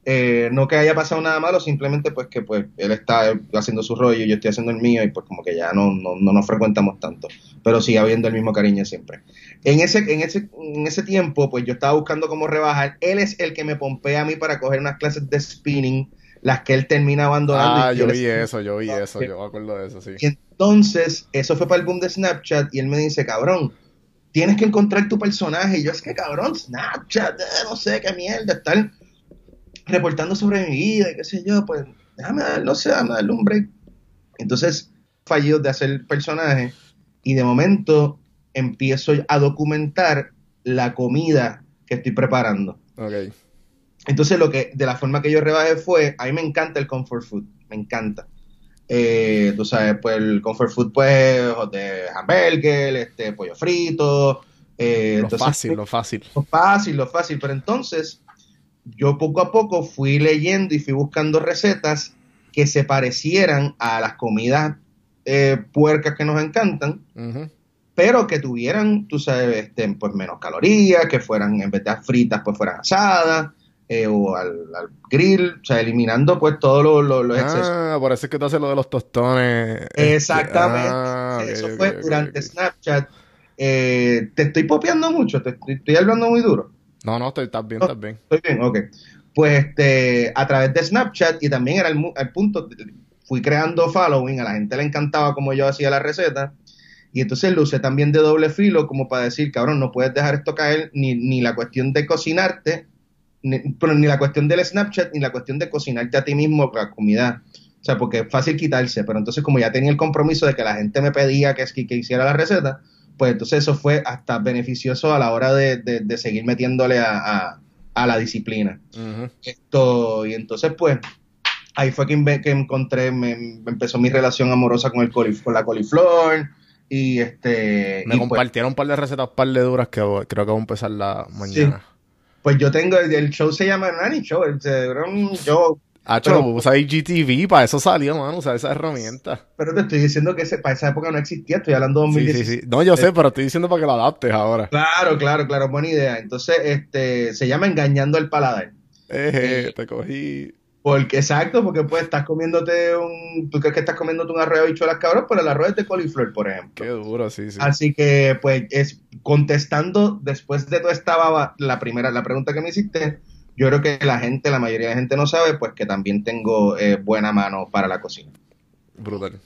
Eh, no que haya pasado nada malo, simplemente pues que pues él está haciendo su rollo y yo estoy haciendo el mío y pues como que ya no, no, no nos frecuentamos tanto, pero sigue habiendo el mismo cariño siempre. En ese, en ese, en ese tiempo, pues yo estaba buscando cómo rebajar. Él es el que me pompea a mí para coger unas clases de spinning, las que él termina abandonando. Ah, y yo vi eso, yo vi Ah, eso, yo me acuerdo de eso, sí. Y entonces, eso fue para el boom de Snapchat y él me dice, cabrón, tienes que encontrar tu personaje. Y yo, es que cabrón, Snapchat, eh, no sé qué mierda, estar reportando sobre mi vida y qué sé yo, pues déjame dar, no sé, déjame darle un break. Entonces, fallido de hacer personaje y de momento empiezo a documentar la comida que estoy preparando. Ok. Entonces, lo que, de la forma que yo rebajé fue, a mí me encanta el comfort food, me encanta. Eh, tú sabes, pues el comfort food, pues, de hamburger, este, pollo frito. eh, Lo entonces, fácil, lo fácil. lo fácil, lo fácil. Pero entonces, yo poco a poco fui leyendo y fui buscando recetas que se parecieran a las comidas eh, puercas que nos encantan, pero que tuvieran, tú sabes, este, pues menos calorías, que fueran, en vez de fritas, pues fueran asadas, eh, o al, al grill, o sea, eliminando pues todos los los- los excesos. Ah, por eso es que tú haces lo de los tostones. Exactamente. Ah, Eso fue durante. Snapchat. Eh, te estoy popeando mucho, te estoy, estoy hablando muy duro. No, no, estoy, estás bien, estás bien. Estoy bien, ok. Pues este, a través de Snapchat y también era el, el punto, fui creando following, a la gente le encantaba como yo hacía la receta. Y entonces lo usé también de doble filo como para decir, cabrón, no puedes dejar esto caer, ni, ni la cuestión de cocinarte, ni, pero ni la cuestión del Snapchat, ni la cuestión de cocinarte a ti mismo la comida. O sea, porque es fácil quitarse, pero entonces como ya tenía el compromiso de que la gente me pedía que, que hiciera la receta, pues entonces eso fue hasta beneficioso a la hora de, de- de seguir metiéndole a, a- a la disciplina. Esto, y entonces pues ahí fue que, que encontré, me, me empezó mi relación amorosa con, el colif- con la coliflor y este... Me y, pues, compartieron un par de recetas, par de duras que creo que voy a empezar la mañana. pues yo tengo, el, el show se llama Nanny Show, el, el- yo, Ah, Pero- usa IGTV, para eso salió, mano, usar esa herramienta. pero te estoy diciendo que ese, para esa época no existía, estoy hablando de Sí, 2016. sí, sí. No, yo sé, pero estoy diciendo para que lo adaptes ahora. Claro, claro, claro, buena idea. Entonces, este, se llama Engañando el Paladar. Eje, te cogí. Porque, exacto, porque pues estás comiéndote un, tú crees que estás comiéndote un arroz de habichuelas, cabrón, pero el arroz es de coliflor, por ejemplo. Qué duro, sí, sí. Así que, pues, es contestando después de toda esta baba, la primera, la pregunta que me hiciste, yo creo que la gente, la mayoría de la gente no sabe, pues que también tengo eh, buena mano para la cocina. Brutal.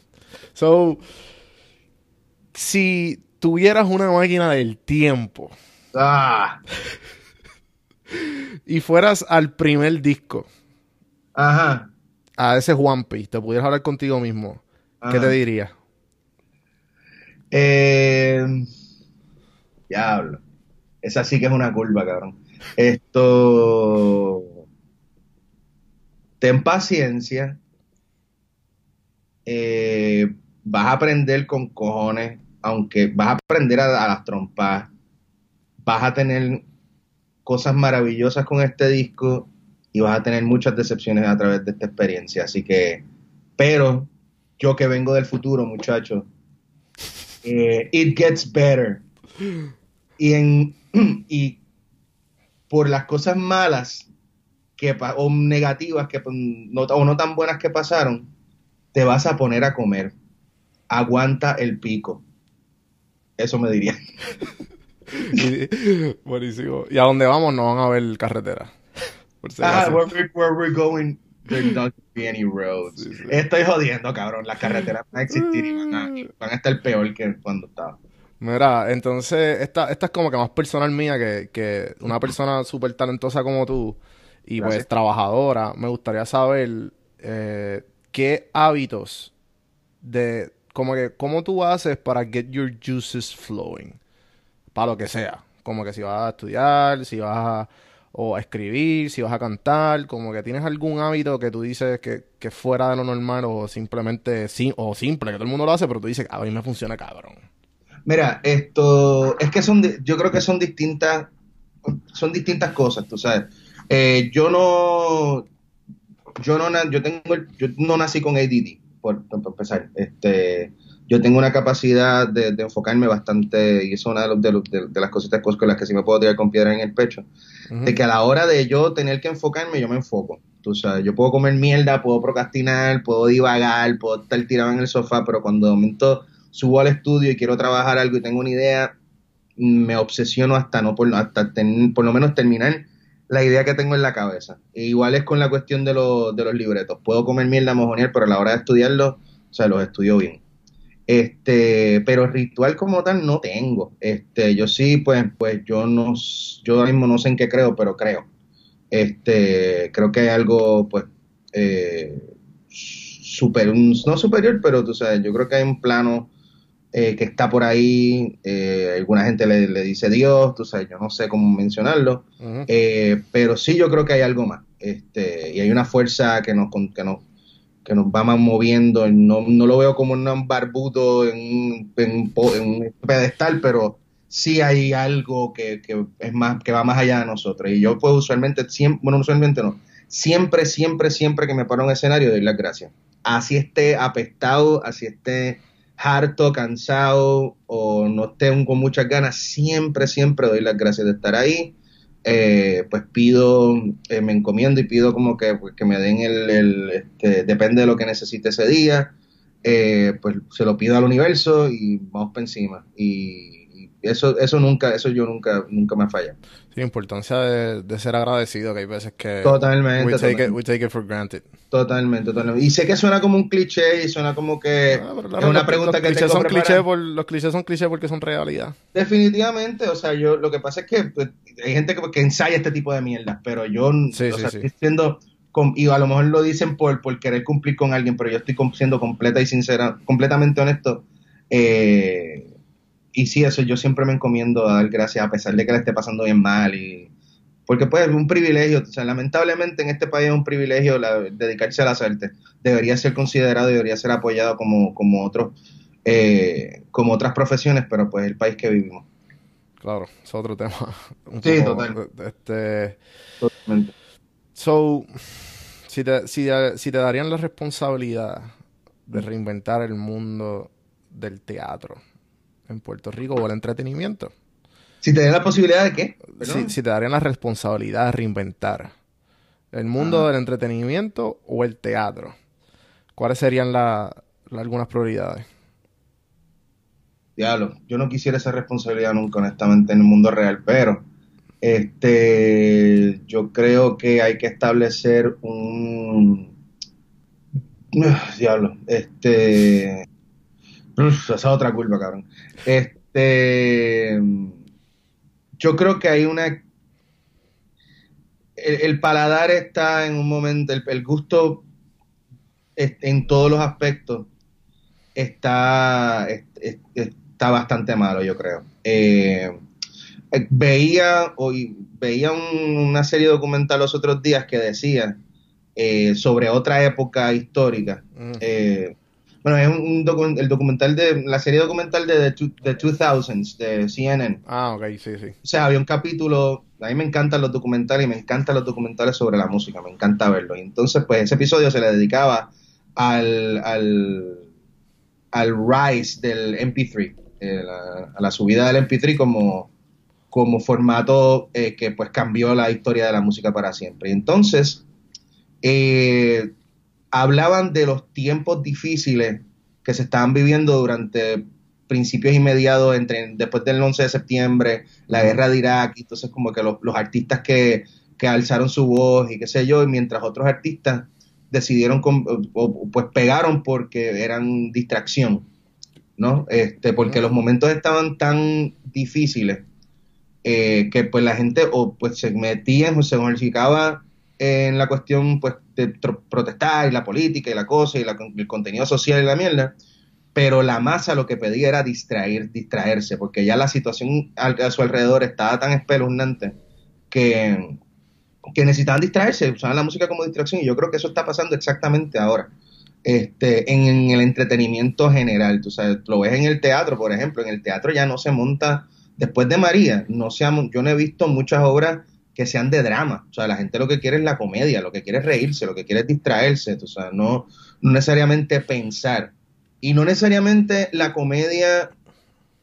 So, si tuvieras una máquina del tiempo, Ah, y fueras al primer disco, Ajá. a ese One Piece, te pudieras hablar contigo mismo, ¿qué te dirías? Eh, diablo. Esa sí que es una curva, cabrón. Esto. Ten paciencia. Eh, vas a aprender con cojones, aunque vas a aprender a, las trompas. Vas a tener cosas maravillosas con este disco y vas a tener muchas decepciones a través de esta experiencia. Así que, pero yo que vengo del futuro, muchachos, eh, it gets better. Y, en, y por las cosas malas que, o negativas que, no, o no tan buenas que pasaron, te vas a poner a comer. Aguanta el pico. Eso me diría. Y- buenísimo. Y a donde vamos no van a ver carretera. Por si Ah, where, we- where we're going, there's not be any roads. Sí, sí. Estoy jodiendo, cabrón. Las carreteras van a existir y van a, van a estar peor que cuando estaba. Mira, entonces, esta, esta es como que más personal mía que, que una persona súper talentosa como tú y pues trabajadora. Me gustaría saber eh, qué hábitos de, como que, cómo tú haces para get your juices flowing. Para lo que sea. Como que si vas a estudiar, si vas a, o a escribir, si vas a cantar, como que tienes algún hábito que tú dices que, que fuera de lo normal o simplemente, sim- o simple, que todo el mundo lo hace, pero tú dices, a mí me funciona cabrón. Mira, esto es que son, yo creo que son distintas, son distintas cosas, tú sabes. Eh, yo no, yo no, na- yo tengo, el- yo no nací con ADD, por, por empezar. Este, yo tengo una capacidad de, de enfocarme bastante, y es una de, los- de los- de- las cositas con las que sí me puedo tirar con piedra en el pecho, de que a la hora de yo tener que enfocarme, yo me enfoco. Tú sabes, yo puedo comer mierda, puedo procrastinar, puedo divagar, puedo estar tirado en el sofá, pero cuando de momento subo al estudio y quiero trabajar algo y tengo una idea, me obsesiono hasta no por, hasta ten- por lo menos terminar la idea que tengo en la cabeza. E igual es con la cuestión de, los de los libretos. Puedo comer mierda, mojonear, pero a la hora de estudiarlos, o sea, los estudio bien. Este, pero ritual como tal no tengo. Este, yo sí, pues, pues yo no, yo ahora mismo no sé en qué creo, pero creo. Este, creo que hay algo, pues, eh, super, no superior, pero tú sabes, yo creo que hay un plano eh, que está por ahí. eh, alguna gente le, le dice Dios, tú sabes, yo no sé cómo mencionarlo. Eh, pero sí yo creo que hay algo más. Este, y hay una fuerza que nos, con- que nos, que nos va más moviendo. No, no lo veo como un barbudo en un pedestal, pero sí hay algo que, que es más, que va más allá de nosotros. Y yo pues usualmente, siempre, bueno, usualmente no, siempre, siempre, siempre que me paro en un escenario doy las gracias. Así esté apestado, así esté harto, cansado o no con muchas ganas, siempre, siempre doy las gracias de estar ahí. Eh, pues pido, eh, me encomiendo y pido como que, pues, que me den el, el, este, depende de lo que necesite ese día, eh, pues se lo pido al universo y vamos para encima. Y eso, eso nunca, eso yo nunca, nunca me falla. Sí, importancia de, de ser agradecido, que hay veces que Totalmente, we take, it, totalmente. we take it for granted. Totalmente, totalmente. Y sé que suena como un cliché y suena como que Ah, es verdad, una pregunta los que clichés tengo son clichés por, Los clichés son clichés porque son realidad. Definitivamente, o sea, yo lo que pasa es que pues, hay gente que, que ensaya este tipo de mierdas, pero yo, Sí, o sí, sea, sí. estoy siendo, y a lo mejor lo dicen por, por querer cumplir con alguien, pero yo estoy siendo completa y sincera, completamente honesto. eh, y sí, eso yo siempre me encomiendo a dar gracias a pesar de que le esté pasando bien mal y porque pues es un privilegio, o sea, lamentablemente en este país es un privilegio la- dedicarse a las artes. Debería ser considerado y debería ser apoyado como, como otros, eh, como otras profesiones, pero pues el país que vivimos. Claro, es otro tema. Un Sí, poco, total. Este, Totalmente. so, si te, si, si te darían la responsabilidad de reinventar el mundo del teatro en Puerto Rico o el entretenimiento, Si te da la posibilidad de qué? si, te darían la responsabilidad de reinventar el mundo del entretenimiento o el teatro, ¿cuáles serían la- la- algunas prioridades? Diablo, yo no quisiera esa responsabilidad nunca, honestamente, en el mundo real, pero este, yo creo que hay que establecer un diablo, este, uf, esa es otra culpa, cabrón. Este, yo creo que hay una, el, paladar está en un momento, el, gusto en todos los aspectos está, está bastante malo, yo creo. Eh, veía hoy veía una serie documental los otros días que decía eh, sobre otra época histórica. Mm. Eh, bueno, es un, el documental de la serie documental de The, 2000s de CNN. Ah, ok, sí, sí. O sea, había un capítulo, a mí me encantan los documentales y me encantan los documentales sobre la música, me encanta verlo. Y entonces, pues ese episodio se le dedicaba al, al, al rise del MP3, eh, a la subida del MP3 como, como formato eh, que pues cambió la historia de la música para siempre. Y entonces, eh, hablaban de los tiempos difíciles que se estaban viviendo durante principios y mediados entre después del 11 de septiembre, la guerra de Irak, y entonces como que los, artistas que, alzaron su voz y qué sé yo, y mientras otros artistas decidieron, o, pues pegaron porque eran distracción, ¿no? Este, porque los momentos estaban tan difíciles eh, que pues la gente o pues se metía o se modificaba en la cuestión pues protestar y la política y la cosa y el contenido social y la mierda, pero la masa lo que pedía era distraer, distraerse, porque ya la situación a su alrededor estaba tan espeluznante que, que necesitaban distraerse, usaban la música como distracción y yo creo que eso está pasando exactamente ahora. Este, en, el entretenimiento general, tú sabes, lo ves en el teatro, por ejemplo, en el teatro ya no se monta, después de María, no se yo no he visto muchas obras que sean de drama. O sea, la gente lo que quiere es la comedia, lo que quiere es reírse, lo que quiere es distraerse, o sea, no, necesariamente pensar. Y no necesariamente la comedia,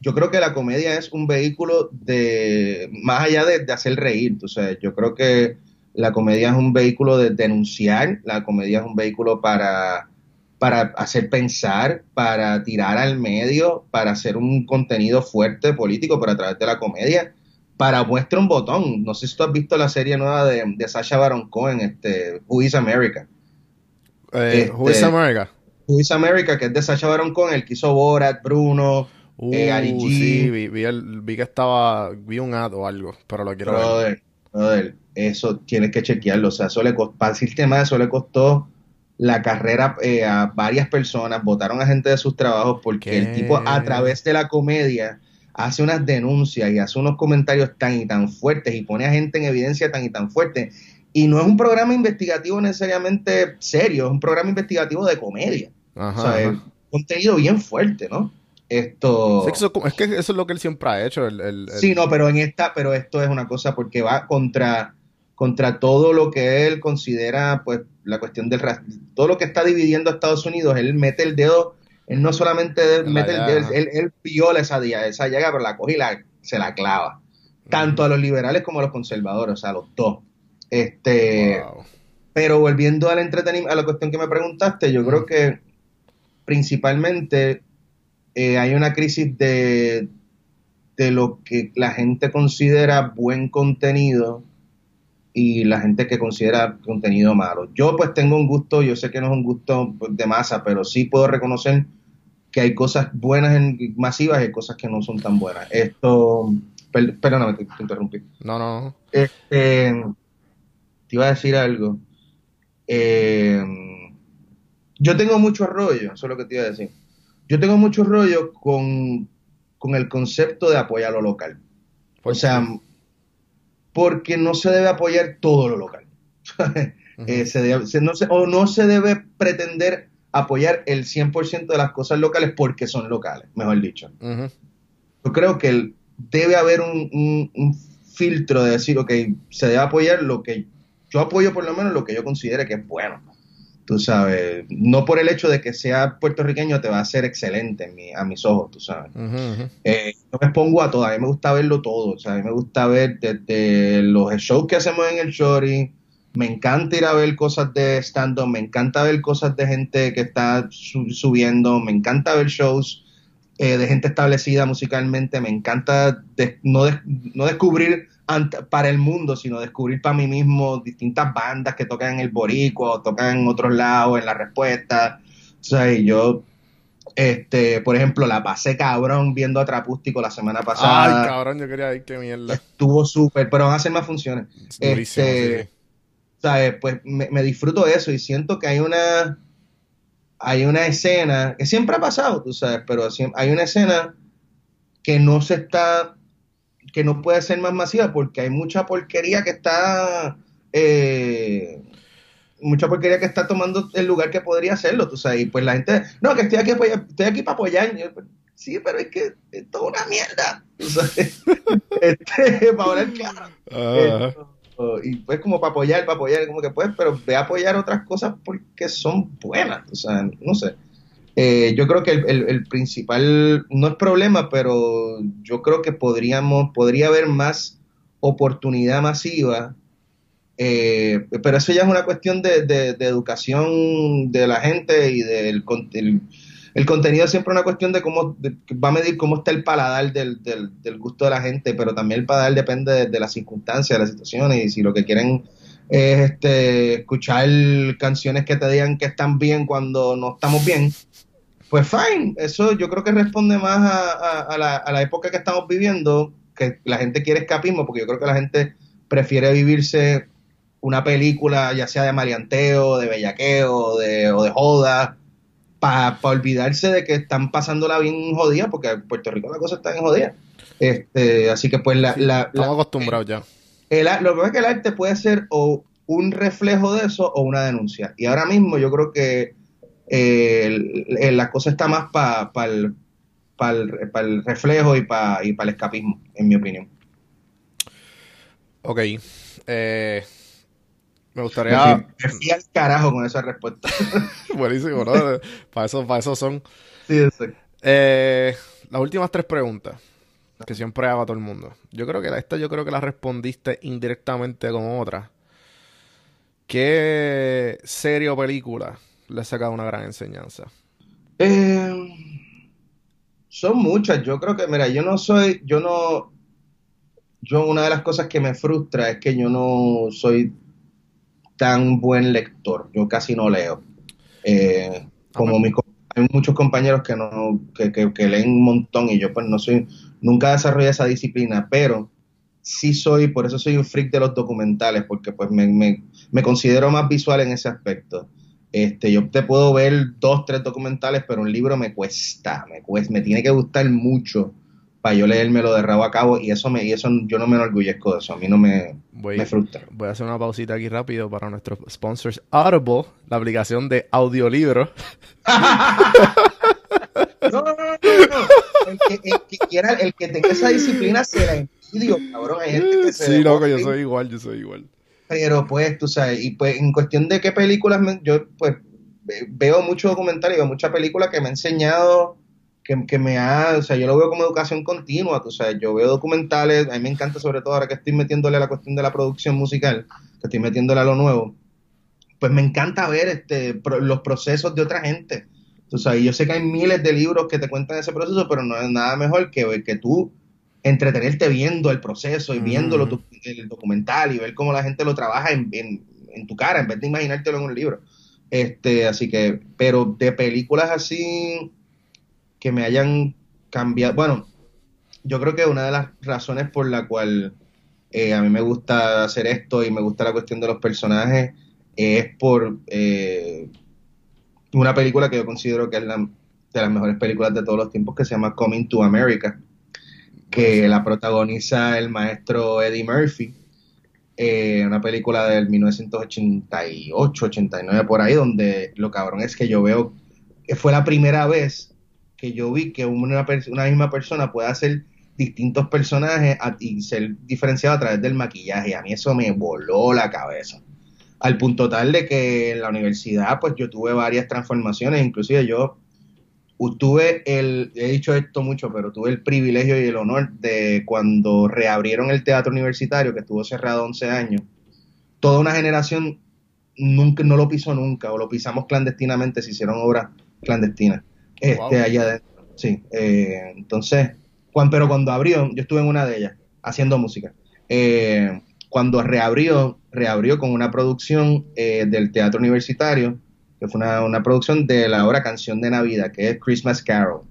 yo creo que la comedia es un vehículo de, más allá de, hacer reír, o sea, yo creo que la comedia es un vehículo de denunciar, la comedia es un vehículo para, para hacer pensar, para tirar al medio, para hacer un contenido fuerte político, pero a través de la comedia para muestra un botón. No sé si tú has visto la serie nueva de, de Sasha Baron Cohen, este, Who is America. Eh, Who is este, America. Who is America, que es de Sasha Baron Cohen, el que hizo Borat, Bruno, uh, eh, Ari G. Sí, vi, vi, que estaba, vi un ad o algo, pero lo quiero ver. Brother, eso tienes que chequearlo. O sea, eso le costó, para el sistema eso le costó la carrera eh, a varias personas, votaron a gente de sus trabajos porque el tipo a través de la comedia hace unas denuncias y hace unos comentarios tan y tan fuertes y pone a gente en evidencia tan y tan fuerte. Y no es un programa investigativo necesariamente serio, es un programa investigativo de comedia. o sea, es contenido bien fuerte, ¿no? Esto... es que eso es lo que él siempre ha hecho. El, Sí, no, pero en esta, pero esto es una cosa porque va contra, contra todo lo que él considera, pues, la cuestión del todo lo que está dividiendo a Estados Unidos, él mete el dedo él no solamente mete el, él, él, viola esa, esa llaga, pero la coge y la, se la clava. Tanto a los liberales como a los conservadores, o sea, a los dos. Este, Pero volviendo al entretenimiento, a la cuestión que me preguntaste, yo creo que principalmente eh, hay una crisis de, de lo que la gente considera buen contenido y la gente que considera contenido malo. Yo pues tengo un gusto, yo sé que no es un gusto de masa, pero sí puedo reconocer que hay cosas buenas en masivas y hay cosas que no son tan buenas. Esto, perdóname, te, interrumpí. No, no. Este, te iba a decir algo. Eh, yo tengo mucho rollo, eso es lo que te iba a decir. Yo tengo mucho rollo con, el concepto de apoyar lo local. O sea, porque no se debe apoyar todo lo local. Eh, no o no se debe pretender apoyar el 100% de las cosas locales porque son locales, mejor dicho. Yo creo que debe haber un, filtro de decir, ok, se debe apoyar lo que yo apoyo por lo menos lo que yo considere que es bueno. Tú sabes, no por el hecho de que sea puertorriqueño te va a ser excelente a mis ojos, tú sabes. Eh, yo me pongo a todo, a mí me gusta verlo todo, o sea, a mí me gusta ver desde los shows que hacemos en el Shorty, me encanta ir a ver cosas de stand-up, me encanta ver cosas de gente que está subiendo, me encanta ver shows eh, de gente establecida musicalmente, me encanta no, no descubrir para el mundo, sino descubrir para mí mismo distintas bandas que tocan en el Borico, o tocan en otros lados, en la respuesta. O sea, y yo este, por ejemplo, la pasé cabrón viendo a Trapústico la semana pasada. Ay, cabrón, yo quería ir, qué mierda. Estuvo súper, pero van a hacer más funciones. Este, ¿sabes? Pues me, me disfruto eso y siento que hay una, hay una escena, que siempre ha pasado, tú sabes, pero hay una escena que no se está, que no puede ser más masiva porque hay mucha porquería que está, eh, mucha porquería que está tomando el lugar que podría hacerlo, tú sabes, y pues la gente, no, que estoy aquí, estoy aquí para apoyar, yo, pues, sí, pero es que es toda una mierda, tú sabes, este, para hablar claro. Ah, Esto, y pues como para apoyar, para apoyar, como que pues, pero ve a apoyar otras cosas porque son buenas, o sea, no sé. Eh, yo creo que el, el- el principal, no es problema, pero yo creo que podríamos, podría haber más oportunidad masiva, eh, pero eso ya es una cuestión de, de- de educación de la gente y del el contenido es siempre una cuestión de cómo va a medir cómo está el paladar del, del- gusto de la gente, pero también el paladar depende de, las circunstancias, de las situaciones, y si lo que quieren es este, escuchar canciones que te digan que están bien cuando no estamos bien, pues fine, eso yo creo que responde más a, la, a la época que estamos viviendo, que la gente quiere escapismo, porque yo creo que la gente prefiere vivirse una película, ya sea de maleanteo, de bellaqueo, de, o de joda, para olvidarse de que están pasándola bien jodida, porque en Puerto Rico la cosa está bien jodida. Este, así que pues la, la- estamos la- acostumbrados ya. el lo que pasa es que el arte puede ser o un reflejo de eso o una denuncia. Y ahora mismo yo creo que eh, el- el- la cosa está más para el, pa el, pa el reflejo y para y pa el escapismo, en mi opinión. Ok. Eh, me gustaría. me fui al carajo con esa respuesta. Buenísimo, ¿no? para, eso, para eso son. sí, exacto. Eh, las últimas tres preguntas que siempre hago a todo el mundo. Yo creo que la- esta yo creo que la respondiste indirectamente con otra. ¿Qué serie o película le ha sacado una gran enseñanza? Eh, son muchas. Yo creo que, mira, yo no soy, yo no, yo una de las cosas que me frustra es que yo no soy tan buen lector. Yo casi no leo. Eh, como mis hay muchos compañeros que no, que, que- que leen un montón y yo pues no soy, nunca desarrollé esa disciplina, pero sí soy, por eso soy un freak de los documentales, porque pues me, me, me considero más visual en ese aspecto. Este, yo te puedo ver dos, tres documentales, pero un libro me cuesta, me cuesta, me tiene que gustar mucho para yo leérmelo de rabo a cabo y eso me, y eso yo no me enorgullezco de eso, a mí no me, Voy, me frustra. voy a hacer una pausita aquí rápido para nuestros sponsors Audible, la aplicación de audiolibro. No, no, no, no, no. El que, el que quiera, el que tenga esa disciplina se la envidio, cabrón. Hay gente que se Sí, loco, yo soy igual, yo soy igual. Pero pues, tú sabes, y pues en cuestión de qué películas, me- yo pues ve- veo mucho documental y veo mucha película que me ha enseñado, que, que me ha, o sea, yo lo veo como educación continua, tú sabes, yo veo documentales, a mí me encanta sobre todo ahora que estoy metiéndole a la cuestión de la producción musical, que estoy metiéndole a lo nuevo, pues me encanta ver este pro- los procesos de otra gente. Tú sabes, yo sé que hay miles de libros que te cuentan ese proceso, pero no es nada mejor que, que tú entretenerte viendo el proceso y viéndolo tu- el documental y ver cómo la gente lo trabaja en, en- en tu cara en vez de imaginártelo en un libro. Este, así que, pero de películas así que me hayan cambiado, bueno, yo creo que una de las razones por la cual eh, a mí me gusta hacer esto y me gusta la cuestión de los personajes es por eh, una película que yo considero que es la, de las mejores películas de todos los tiempos que se llama Coming to America que la protagoniza el maestro Eddie Murphy, eh, una película del 1988, 89 por ahí, donde lo cabrón es que yo veo que fue la primera vez que yo vi que una, misma persona puede hacer distintos personajes y ser diferenciado a través del maquillaje. A mí eso me voló la cabeza. Al punto tal de que en la universidad, pues yo tuve varias transformaciones, inclusive yo tuve el, he dicho esto mucho, pero tuve el privilegio y el honor de cuando reabrieron el teatro universitario, que estuvo cerrado 11 años, toda una generación nunca, no lo pisó nunca, o lo pisamos clandestinamente, se hicieron obras clandestinas, este, Wow. allá adentro. Sí, eh, entonces, cuan- pero cuando abrió, yo estuve en una de ellas, haciendo música. Eh, cuando reabrió, reabrió con una producción eh, del teatro universitario, que fue una, una producción de la obra Canción de Navidad, que es Christmas Carol.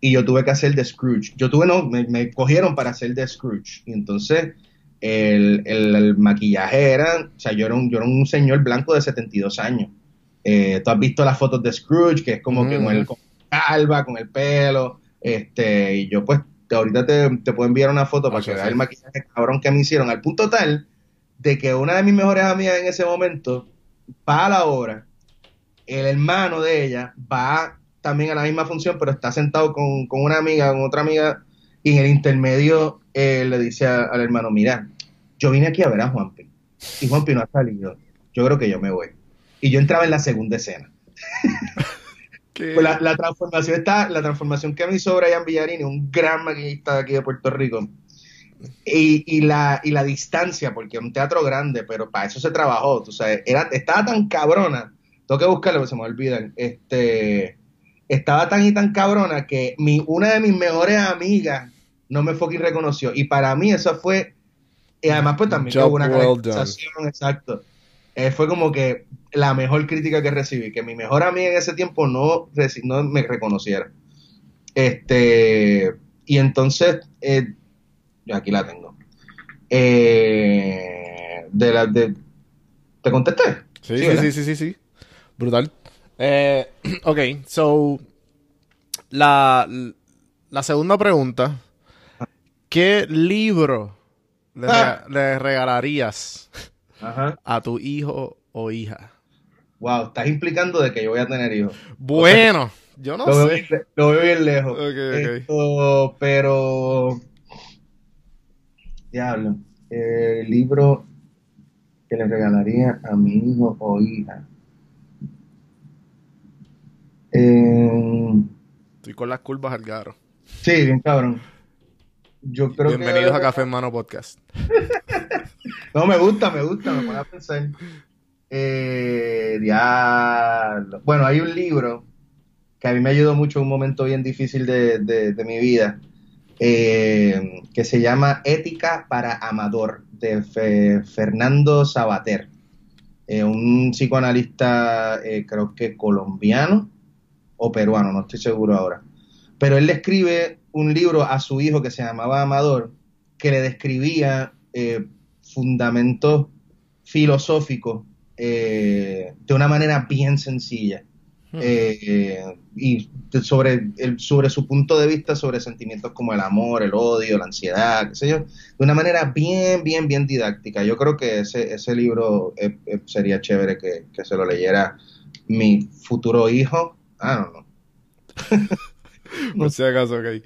Y yo tuve que hacer de Scrooge. Yo tuve, no, me, me cogieron para hacer de Scrooge. Y entonces, el, el, el maquillaje era, o sea, yo era un, yo era un señor blanco de 72 años. Eh, tú has visto las fotos de Scrooge, que es como que con el con calva, con el pelo, este, y yo pues ahorita te, te puedo enviar una foto para Ah, que veas sí. el maquillaje cabrón que me hicieron, al punto tal de que una de mis mejores amigas en ese momento va a la obra, el hermano de ella va también a la misma función, pero está sentado con, con una amiga, con otra amiga, y en el intermedio eh, le dice a- al hermano, mira, yo vine aquí a ver a Juanpi, y Juanpi no ha salido, yo creo que yo me voy. Y yo entraba en la segunda escena. Pues la, la transformación está, la transformación que me hizo Brian Villarini, un gran maquillista de aquí de Puerto Rico, y, y la, y la distancia, porque es un teatro grande, pero para eso se trabajó, tú sabes, era, estaba tan cabrona, tengo que buscarlo porque se me olvidan, este, estaba tan y tan cabrona que mi, una de mis mejores amigas no me fucking reconoció, y para mí eso fue, y además pues también Job hubo una well exacto, Eh, fue como que la mejor crítica que recibí, que mi mejor amiga en ese tiempo no, no me reconociera. Este, y entonces, eh, yo aquí la tengo. Eh, de la, de, ¿Te contesté? Sí, sí, sí, sí, sí, sí. Brutal. Eh, ok, so. La, la segunda pregunta. ¿Qué libro le, Ah. le regalarías Ajá. a tu hijo o hija? Wow, estás implicando de que yo voy a tener hijos. Bueno, yo no Lo veo, sé. bien, lo veo bien lejos. Ok, ok. Esto, pero. Diablo. El libro que le regalaría a mi hijo o hija. Eh, Estoy con las curvas al garo. sí, bien cabrón. Yo creo que. Bienvenidos a Café Hermano Podcast. No, me gusta, me gusta, me pone a pensar. Eh. Bueno, hay un libro que a mí me ayudó mucho en un momento bien difícil de, mi vida, eh, que se llama Ética para Amador, de Fe- Fernando Sabater, Eh, un psicoanalista, creo que colombiano o peruano, no estoy seguro ahora. Pero él le escribe un libro a su hijo que se llamaba Amador, que le describía fundamentos filosóficos eh, de una manera bien sencilla. Hmm. Eh, y sobre, el, sobre su punto de vista sobre sentimientos como el amor, el odio, la ansiedad, qué sé yo, de una manera bien, bien, bien didáctica. Yo creo que ese, ese libro eh, eh, sería chévere que, que se lo leyera mi futuro hijo. Ah, no, no. Por si acaso, ok.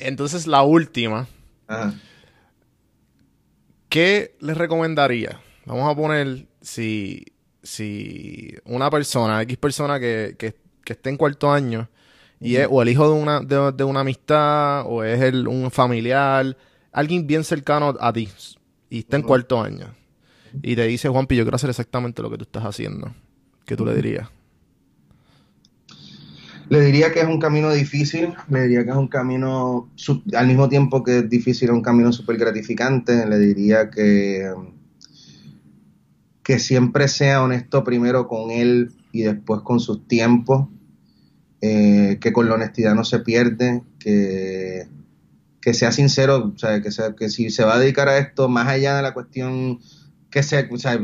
Entonces, la última. Ajá. ¿Qué les recomendaría? Vamos a poner si, si una persona, X persona que, que, que esté en cuarto año y es o el hijo de una, de, de una amistad o es el, un familiar, alguien bien cercano a ti y está en cuarto año y te dice, Juanpi, yo quiero hacer exactamente lo que tú estás haciendo. ¿Qué tú le dirías? Le diría que es un camino difícil, le diría que es un camino, al mismo tiempo que es difícil, es un camino súper gratificante, le diría que, que siempre sea honesto primero con él y después con sus tiempos, eh, que con la honestidad no se pierde, que, que sea sincero, o sea, que, sea, que si se va a dedicar a esto, más allá de la cuestión que sea, o sea,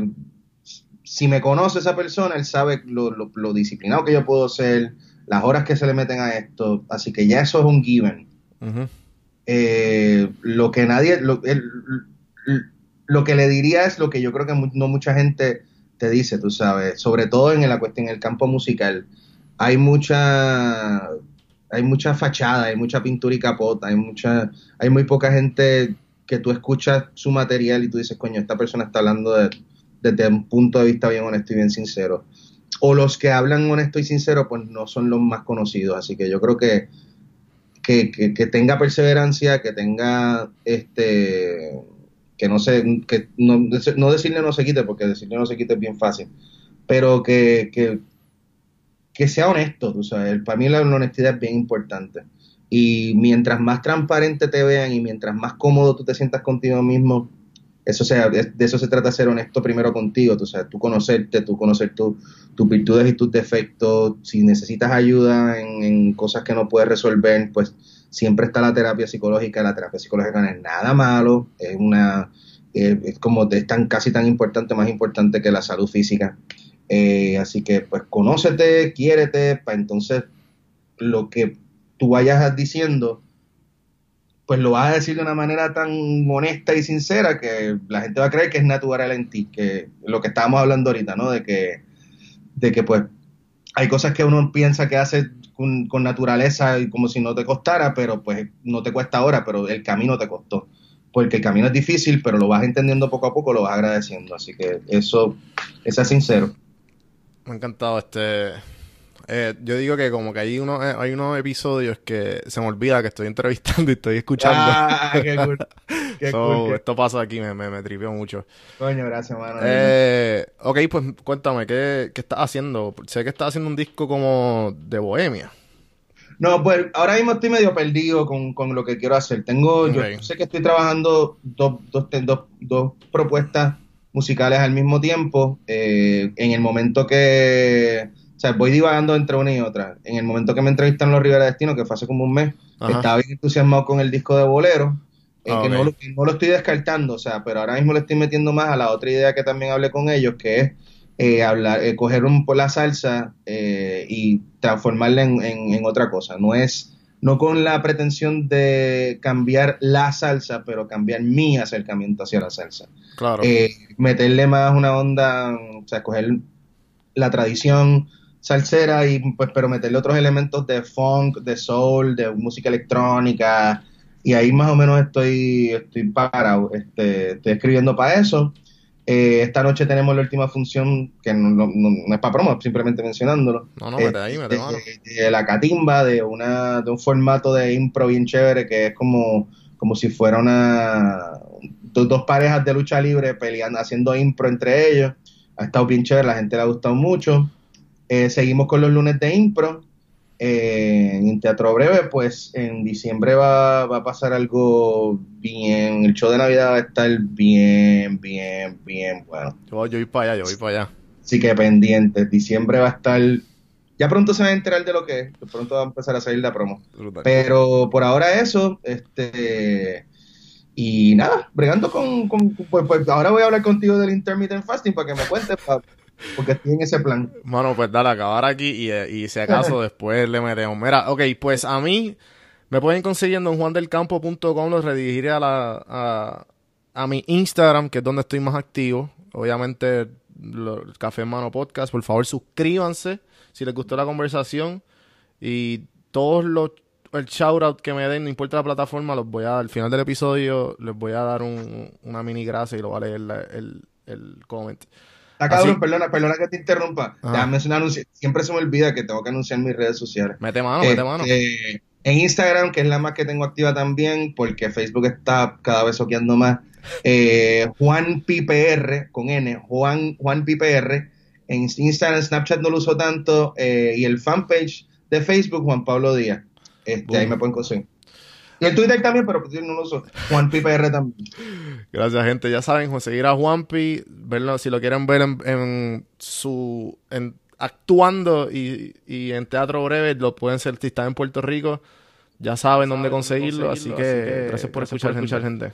si me conoce esa persona, él sabe lo, lo- lo disciplinado que yo puedo ser, las horas que se le meten a esto, así que ya eso es un given. Eh, lo que nadie, lo, el- lo que le diría es lo que yo creo que no mucha gente te dice, tú sabes, sobre todo en la cuestión, en el campo musical. Hay mucha, hay mucha fachada, hay mucha pintura y capota, hay mucha, hay muy poca gente que tú escuchas su material y tú dices, coño, esta persona está hablando de- desde un punto de vista bien honesto y bien sincero. O los que hablan honesto y sincero, pues no son los más conocidos. Así que yo creo que- que tenga perseverancia, que tenga este que no se, que no, no decirle no se quite, porque decirle no se quite es bien fácil, pero que, que, que sea honesto, tú sabes, para mí la honestidad es bien importante. Y mientras más transparente te vean y mientras más cómodo tú te sientas contigo mismo, eso sea, de eso se trata ser honesto primero contigo, tú sabes, tú conocerte, tú conocer tu- tus virtudes y tus defectos, si necesitas ayuda en, en cosas que no puedes resolver, pues siempre está la terapia psicológica, la terapia psicológica no es nada malo, es una, es como es tan, casi tan importante, más importante que la salud física. Eh, así que pues conócete, quiérete, para entonces lo que tú vayas diciendo, pues lo vas a decir de una manera tan honesta y sincera que la gente va a creer que es natural en ti, que lo que estábamos hablando ahorita, ¿no? De que, de que pues hay cosas que uno piensa que hace con, naturaleza y como si no te costara, pero pues no te cuesta ahora, pero el camino te costó. Porque el camino es difícil, pero lo vas entendiendo poco a poco, lo vas agradeciendo. Así que eso, eso es sincero. Me ha encantado este. Eh, yo digo que como que hay unos, eh, hay unos episodios que se me olvida que estoy entrevistando y estoy escuchando. Ah, qué cool. Esto pasa aquí, me, me, me tripió mucho. Coño, gracias, mano. Eh, ok, pues cuéntame, ¿qué, ¿qué estás haciendo? Sé que estás haciendo un disco como de bohemia. No, pues ahora mismo estoy medio perdido con, con lo que quiero hacer. Tengo, yo sé que estoy trabajando dos, dos, dos, dos propuestas musicales al mismo tiempo. Eh, en el momento que, sea, voy divagando entre una y otra. En el momento que me entrevistan los Rivera Destino, que fue hace como un mes, estaba bien entusiasmado con el disco de Bolero. que no lo, no lo, estoy descartando, o sea, pero ahora mismo le estoy metiendo más a la otra idea que también hablé con ellos, que es eh, hablar, eh, coger un, la salsa eh, y transformarla en, en, otra cosa. No es, no con la pretensión de cambiar la salsa, pero cambiar mi acercamiento hacia la salsa. Claro. meterle más una onda, o sea, coger la tradición salsera y pues, pero meterle otros elementos de funk, de soul, de música electrónica y ahí más o menos estoy, estoy parado, este, estoy escribiendo para eso eh, esta noche tenemos la última función, que no, es para promo, simplemente mencionándolo. No, no, mete ahí, mete de, de, la catimba, de, una, de un formato de impro bien chévere, que es como, como si fuera una dos, parejas de lucha libre peleando, haciendo impro entre ellos. Ha estado bien chévere, la gente le ha gustado mucho. Eh, seguimos con los lunes de impro. Eh, en Teatro Breve, pues en diciembre va, va, a pasar algo bien. El show de Navidad va a estar bien, bien, bien bueno. Yo, yo voy para allá, yo voy para allá. Así que pendiente. Diciembre va a estar. Ya pronto se va a enterar de lo que es. Pronto va a empezar a salir la promo. Pero por ahora eso. Este. Y nada, bregando con. pues, pues, ahora voy a hablar contigo del intermittent fasting para que me cuentes. Porque estoy en ese plan. Bueno, pues dale, acabar aquí y, y si acaso después le metemos. Mira, ok, pues a mí me pueden conseguir en juandelcampo.com, los redirigiré a, la, a, a, mi Instagram, que es donde estoy más activo. Obviamente, el Café Mano Podcast. Por favor, suscríbanse si les gustó la conversación. Y todos los el shout out que me den, no importa la plataforma, los voy a al final del episodio les voy a dar un, una mini gracia y lo va a leer el, el comment. Está cabrón, perdona, perdona que te interrumpa. Déjame hacer un anuncio. Siempre se me olvida que tengo que anunciar mis redes sociales. Mete mano, mete mano. Este, en Instagram, que es la más que tengo activa también, porque Facebook está cada vez soqueando más. Eh, Juan PPR, con N, Juan, Juan PPR. En Instagram, Snapchat no lo uso tanto. Eh, y el fanpage de Facebook, Juan Pablo Díaz. Este, ahí me pueden conseguir. Y en Twitter también, pero pues no lo uso. Juan PR también. Gracias, gente. Ya saben, conseguir a Juanpi, verlo, si lo quieren ver en, su en, actuando y, y, en teatro breve, lo pueden ser si están en Puerto Rico. Ya saben, dónde, conseguirlo, así, que, gracias por escuchar, escuchar gente.